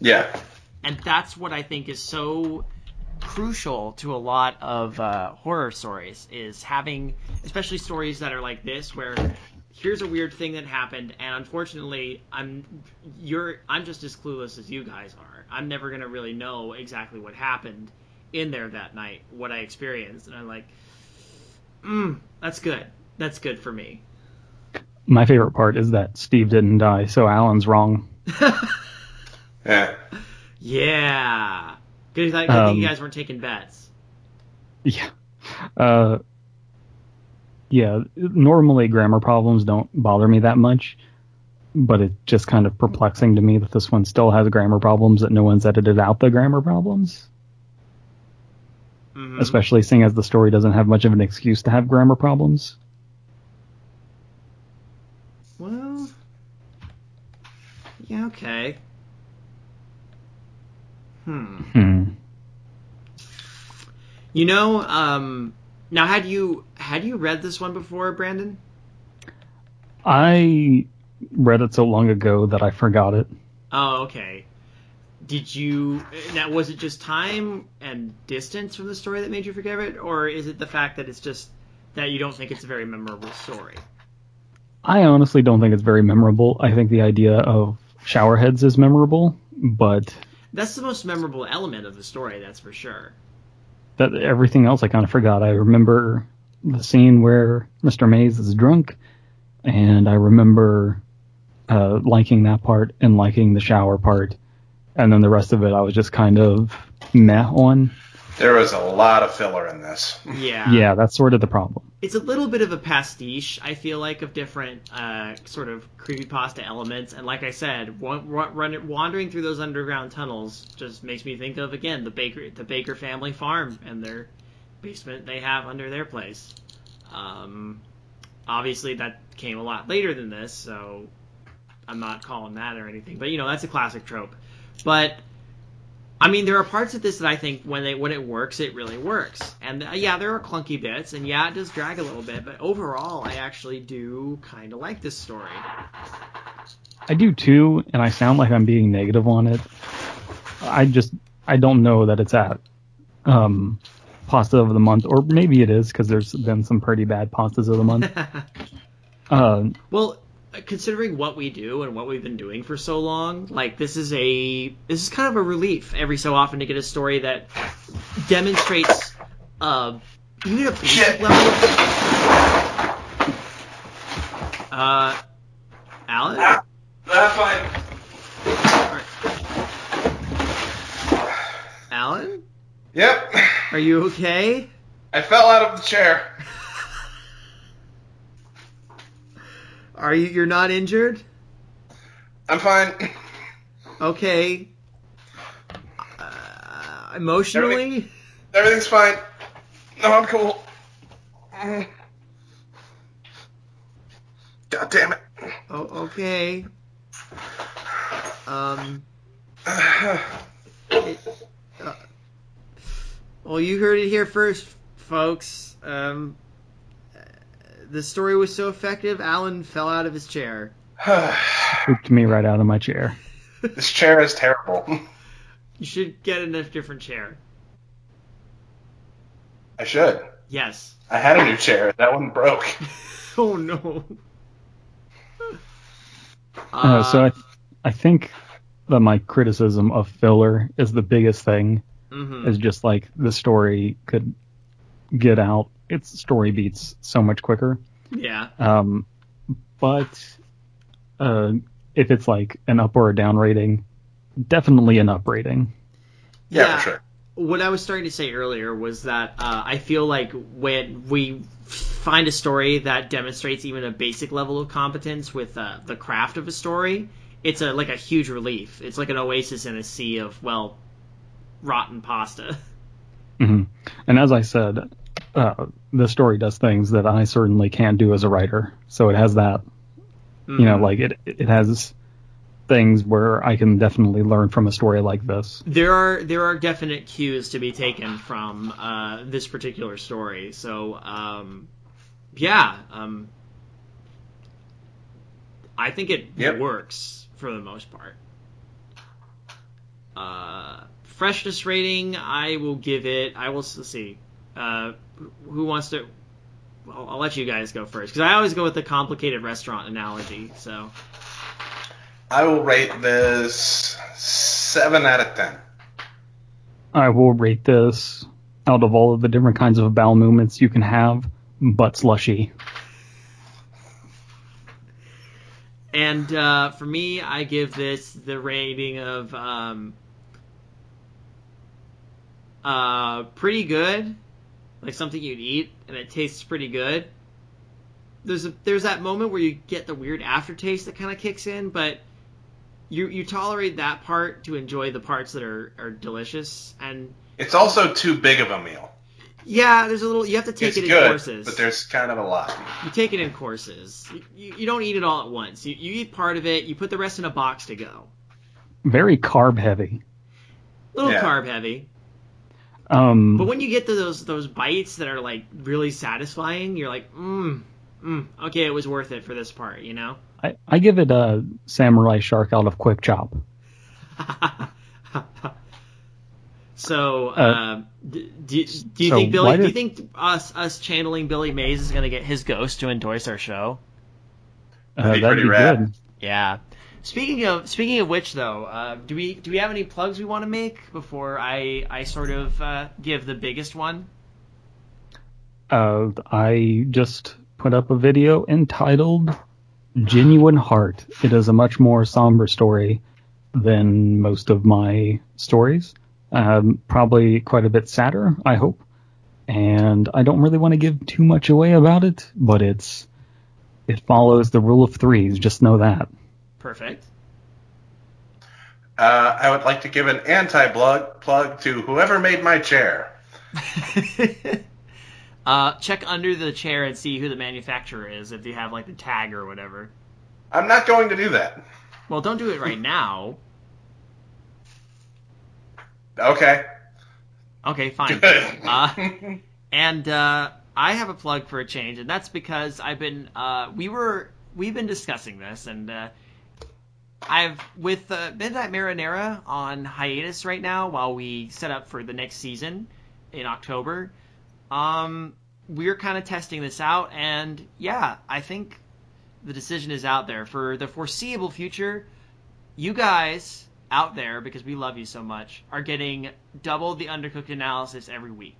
[SPEAKER 3] Yeah.
[SPEAKER 1] And that's what I think is so crucial to a lot of uh, horror stories is having, especially stories that are like this, where here's a weird thing that happened, and unfortunately, I'm you're I'm just as clueless as you guys are. I'm never gonna really know exactly what happened in there that night, what I experienced, and I'm like, mm, that's good. That's good for me.
[SPEAKER 2] My favorite part is that Steve didn't die, so Alan's wrong. (laughs)
[SPEAKER 3] Yeah.
[SPEAKER 1] Yeah. Good. I, think you
[SPEAKER 2] Um,
[SPEAKER 1] guys weren't taking bets.
[SPEAKER 2] Yeah. Uh, yeah, normally grammar problems don't bother me that much, but it's just kind of perplexing to me that this one still has grammar problems, that no one's edited out the grammar problems,
[SPEAKER 1] Mhm.
[SPEAKER 2] especially seeing as the story doesn't have much of an excuse to have grammar problems.
[SPEAKER 1] Well, yeah, okay. Hmm.
[SPEAKER 2] Hmm.
[SPEAKER 1] You know, um, now had you had you read this one before, Brandon?
[SPEAKER 2] I read it so long ago that I forgot it.
[SPEAKER 1] Oh, okay. Did you? Now, was it just time and distance from the story that made you forget it, or is it the fact that it's just that you don't think it's a very memorable story?
[SPEAKER 2] I honestly don't think it's very memorable. I think the idea of showerheads is memorable, but
[SPEAKER 1] That's the most memorable element of the story, that's for sure.
[SPEAKER 2] that everything else I kind of forgot. I remember the scene where Mr. Mays is drunk, and I remember uh, liking that part and liking the shower part, and then the rest of it I was just kind of meh on.
[SPEAKER 3] There was a lot of filler in this.
[SPEAKER 1] Yeah.
[SPEAKER 2] Yeah, that's sort of the problem.
[SPEAKER 1] it's a little bit of a pastiche, I feel like, of different uh, sort of creepypasta elements. And like I said, wa- wa- run, wandering through those underground tunnels just makes me think of again the Baker the Baker family farm and their basement they have under their place. Um, obviously, that came a lot later than this, so I'm not calling that or anything. But you know, that's a classic trope. But I mean, there are parts of this that I think when they when it works, it really works. And uh, yeah, there are clunky bits, and yeah, it does drag a little bit. But overall, I actually do kind of like this story.
[SPEAKER 2] I do too, and I sound like I'm being negative on it. I just I don't know that it's at um, pasta of the month, or maybe it is because there's been some pretty bad pastas of the month. (laughs) uh,
[SPEAKER 1] well, considering what we do and what we've been doing for so long, like this is a this is kind of a relief every so often to get a story that demonstrates uh, even a basic level of. Uh, Alan.
[SPEAKER 3] Ah, that's fine.
[SPEAKER 1] Alan,
[SPEAKER 3] Yep.
[SPEAKER 1] are you okay?
[SPEAKER 3] I fell out of the chair. (laughs)
[SPEAKER 1] Are you? You're not injured?
[SPEAKER 3] I'm fine.
[SPEAKER 1] Okay. Uh, emotionally,
[SPEAKER 3] Everything's fine. No, I'm cool. God damn it.
[SPEAKER 1] Oh, okay. Um. (sighs) it- uh, well, you heard it here first, folks. Um, the story was so effective, Alan fell out of his chair. (sighs)
[SPEAKER 2] Pooped me right out of my chair.
[SPEAKER 3] this chair is terrible.
[SPEAKER 1] You should get in a different chair.
[SPEAKER 3] I should.
[SPEAKER 1] Yes.
[SPEAKER 3] I had a new chair. That one broke. (laughs)
[SPEAKER 1] Oh no.
[SPEAKER 2] Uh, so I, I think that my criticism of filler is the biggest thing.
[SPEAKER 1] mhm.
[SPEAKER 2] Is just like the story could get out its story beats so much quicker.
[SPEAKER 1] yeah.
[SPEAKER 2] Um, but uh, if it's like an up or a down rating, definitely an up rating.
[SPEAKER 3] Yeah, for sure.
[SPEAKER 1] what I was starting to say earlier was that uh, I feel like when we find a story that demonstrates even a basic level of competence with uh, the craft of a story, it's a like a huge relief. It's like an oasis in a sea of well, rotten pasta.
[SPEAKER 2] hmm And as I said, uh, the story does things that I certainly can't do as a writer. So it has that, you know,
[SPEAKER 1] Mhm.
[SPEAKER 2] like it it has things where I can definitely learn from a story like this.
[SPEAKER 1] there are there are definite cues to be taken from uh, this particular story. So um, yeah, um, I think it
[SPEAKER 3] Yep.
[SPEAKER 1] works for the most part. Uh, freshness rating, I will give it. I will let's see. Uh, who wants to? I'll, I'll let you guys go first because I always go with the complicated restaurant analogy. So
[SPEAKER 3] I will rate this seven out of ten.
[SPEAKER 2] I will rate this out of all of the different kinds of bowel movements you can have, but slushy.
[SPEAKER 1] And uh, for me, I give this the rating of um, uh, pretty good, like something you'd eat and it tastes pretty good. There's a there's that moment where you get the weird aftertaste that kind of kicks in, but you you tolerate that part to enjoy the parts that are, are delicious. And
[SPEAKER 3] It's also too big of a meal.
[SPEAKER 1] yeah, there's a little you have to take
[SPEAKER 3] it's
[SPEAKER 1] it in
[SPEAKER 3] good,
[SPEAKER 1] courses.
[SPEAKER 3] but there's kind of a lot.
[SPEAKER 1] You take it in courses. You, you, you don't eat it all at once. You, you eat part of it. You put the rest in a box to go.
[SPEAKER 2] Very carb heavy.
[SPEAKER 1] A little
[SPEAKER 3] Yeah.
[SPEAKER 1] carb heavy.
[SPEAKER 2] Um,
[SPEAKER 1] But when you get to those those bites that are like really satisfying, you're like, mm, mm, okay, it was worth it for this part, you know.
[SPEAKER 2] I, I give it a samurai shark out of quick chop. (laughs)
[SPEAKER 1] so, uh,
[SPEAKER 2] Uh,
[SPEAKER 1] d- do, do you
[SPEAKER 2] so
[SPEAKER 1] think Billy?
[SPEAKER 2] why
[SPEAKER 1] Do you think us us channeling Billy Mays is gonna get his ghost to endorse our show?
[SPEAKER 2] Uh,
[SPEAKER 3] That'd be
[SPEAKER 2] that'd be good.
[SPEAKER 1] Yeah. Speaking of speaking of which, though, uh, do we do we have any plugs we want to make before I I sort of uh, give the biggest one?
[SPEAKER 2] Uh, I just put up a video entitled Genuine Heart. It is a much more somber story than most of my stories. Um, probably quite a bit sadder, I hope. And I don't really want to give too much away about it, but it's it follows the rule of threes. Just know that.
[SPEAKER 1] Perfect.
[SPEAKER 3] Uh, I would like to give an anti-plug plug to whoever made my chair. (laughs)
[SPEAKER 1] uh, check under the chair and see who the manufacturer is if you have like the tag or whatever.
[SPEAKER 3] I'm not going to do that.
[SPEAKER 1] Well, don't do it right (laughs) now.
[SPEAKER 3] Okay.
[SPEAKER 1] Okay, fine. Uh, (laughs) and uh, I have a plug for a change, and that's because I've been uh, we were we've been discussing this, and uh, I've with uh, Midnight Marinara on hiatus right now while we set up for the next season in October. Um, we're kind of testing this out, and yeah, I think the decision is out there for the foreseeable future. You guys out there, because we love you so much, are getting double the undercooked analysis every week.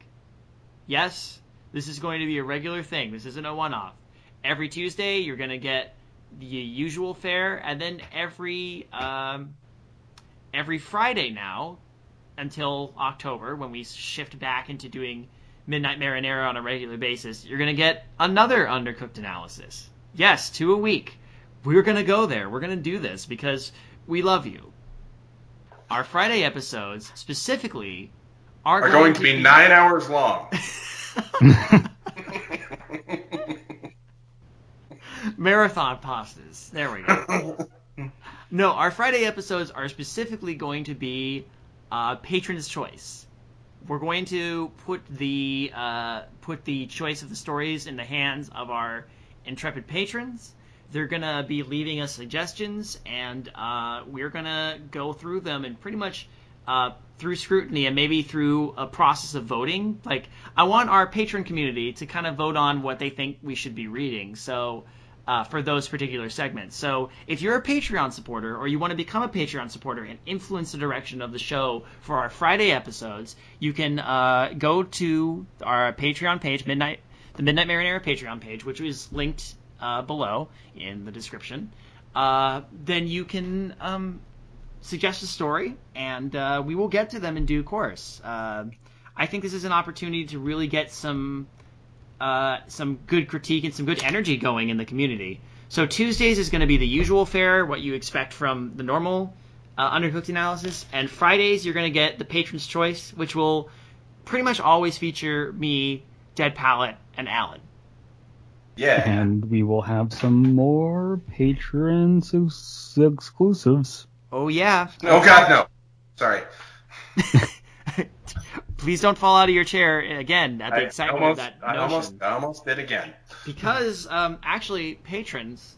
[SPEAKER 1] Yes, this is going to be a regular thing. This isn't a one-off. Every Tuesday, you're going to get the usual fare, and then every um, every Friday now, until October, when we shift back into doing Midnight Marinara on a regular basis, you're going to get another undercooked analysis. Yes, two a week. We're going to go there. We're going to do this because we love you. Our Friday episodes specifically
[SPEAKER 3] are going to be nine hours long. (laughs) (laughs)
[SPEAKER 1] Marathon pastas. There we go. (laughs) no, our Friday episodes are specifically going to be uh, patron's choice. We're going to put the uh, put the choice of the stories in the hands of our intrepid patrons. They're gonna be leaving us suggestions, and uh, we're gonna go through them and pretty much uh, through scrutiny and maybe through a process of voting. Like, I want our patron community to kind of vote on what they think we should be reading. So, uh, for those particular segments. So, if you're a Patreon supporter or you want to become a Patreon supporter and influence the direction of the show for our Friday episodes, you can uh, go to our Patreon page, Midnight, the Midnight Marinara Patreon page, which is linked uh, below in the description. Uh, then you can um, suggest a story, and uh, we will get to them in due course. Uh, I think this is an opportunity to really get some uh, some good critique and some good energy going in the community. So Tuesdays is going to be the usual fare, what you expect from the normal uh, undercooked analysis, and Fridays you're going to get the patron's choice, which will pretty much always feature me, Dead Pilot, and Alan.
[SPEAKER 3] Yeah.
[SPEAKER 2] And we will have some more patrons ex- exclusives.
[SPEAKER 1] Oh yeah.
[SPEAKER 3] Oh God, no. Sorry. (laughs)
[SPEAKER 1] Please don't fall out of your chair again at the
[SPEAKER 3] I
[SPEAKER 1] excitement
[SPEAKER 3] almost,
[SPEAKER 1] of that
[SPEAKER 3] I
[SPEAKER 1] notion.
[SPEAKER 3] almost, I almost did again.
[SPEAKER 1] Because um, actually, patrons,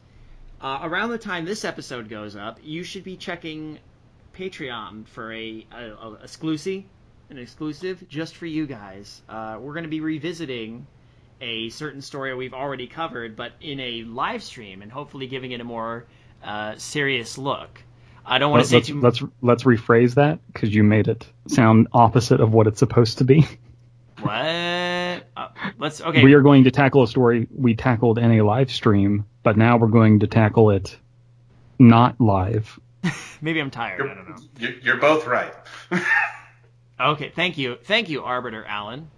[SPEAKER 1] uh, around the time this episode goes up, you should be checking Patreon for a, a, a exclusive, an exclusive just for you guys. Uh, we're going to be revisiting a certain story we've already covered, but in a live stream, and hopefully giving it a more uh, serious look. I don't want to
[SPEAKER 2] Let's
[SPEAKER 1] say too
[SPEAKER 2] let's let's rephrase that because you made it sound opposite of what it's supposed to be.
[SPEAKER 1] What? Uh, let's okay.
[SPEAKER 2] We are going to tackle a story we tackled in a live stream, but now we're going to tackle it not live. (laughs)
[SPEAKER 1] Maybe I'm tired.
[SPEAKER 3] You're,
[SPEAKER 1] don't know.
[SPEAKER 3] you're, you're both right. (laughs)
[SPEAKER 1] Okay, thank you, thank you, Arbiter Alan.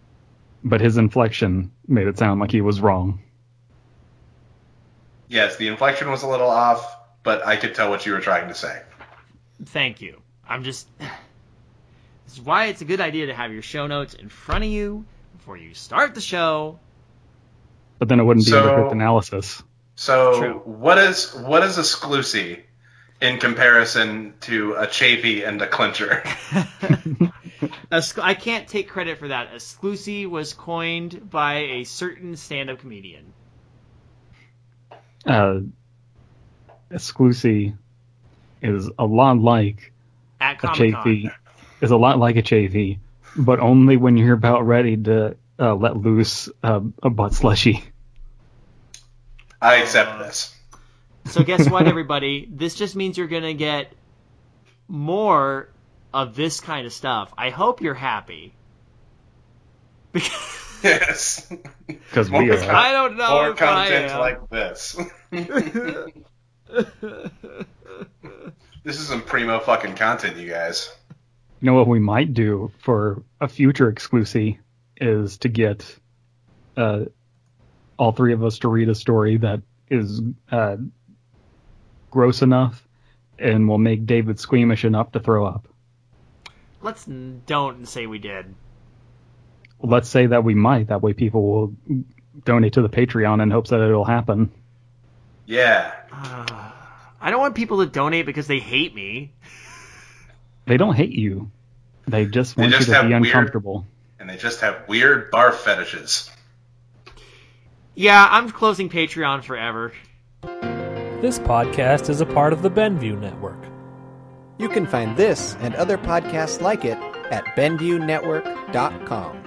[SPEAKER 2] But his inflection made it sound like he was wrong.
[SPEAKER 3] yes, the inflection was a little off, but I could tell what you were trying to say.
[SPEAKER 1] Thank you. I'm just. (sighs) This is why it's a good idea to have your show notes in front of you before you start the show.
[SPEAKER 2] But then it wouldn't be
[SPEAKER 3] So-
[SPEAKER 2] undercooked analysis.
[SPEAKER 3] So,
[SPEAKER 1] True.
[SPEAKER 3] what is what is a sclusy in comparison to a chafee and a clincher? (laughs) (laughs)
[SPEAKER 1] A sc- I can't take credit for that. Exclusi was coined by a certain stand-up comedian.
[SPEAKER 2] Uh, exclusive is a lot like
[SPEAKER 1] At
[SPEAKER 2] a
[SPEAKER 1] Comic Con.
[SPEAKER 2] chafee. Is a lot like a chafee, but only when you're about ready to uh, let loose uh, a butt slushy.
[SPEAKER 3] I accept this.
[SPEAKER 1] So guess what, everybody? This just means you're gonna get more of this kind of stuff. I hope you're happy. Because
[SPEAKER 3] Yes. (laughs)
[SPEAKER 2] Because we are.
[SPEAKER 1] I don't know
[SPEAKER 3] More
[SPEAKER 1] if I
[SPEAKER 3] content
[SPEAKER 1] am.
[SPEAKER 3] like this. (laughs) (laughs) this is some primo fucking content, you guys.
[SPEAKER 2] You know what we might do for a future exclusive is to get uh, all three of us to read a story that is uh, gross enough and will make David squeamish enough to throw up.
[SPEAKER 1] Let's n- don't say we did.
[SPEAKER 2] Let's say that we might. That way, people will donate to the Patreon in hopes that it'll happen.
[SPEAKER 3] Yeah.
[SPEAKER 1] Uh, I don't want people to donate because they hate me.
[SPEAKER 2] They don't hate you. They just
[SPEAKER 3] They
[SPEAKER 2] want
[SPEAKER 3] just
[SPEAKER 2] you to
[SPEAKER 3] have
[SPEAKER 2] be
[SPEAKER 3] weird-
[SPEAKER 2] uncomfortable.
[SPEAKER 3] And they just have weird bar fetishes.
[SPEAKER 1] Yeah, I'm closing Patreon forever.
[SPEAKER 4] This podcast is a part of the Benview Network.
[SPEAKER 5] You can find this and other podcasts like it at BenviewNetwork.com.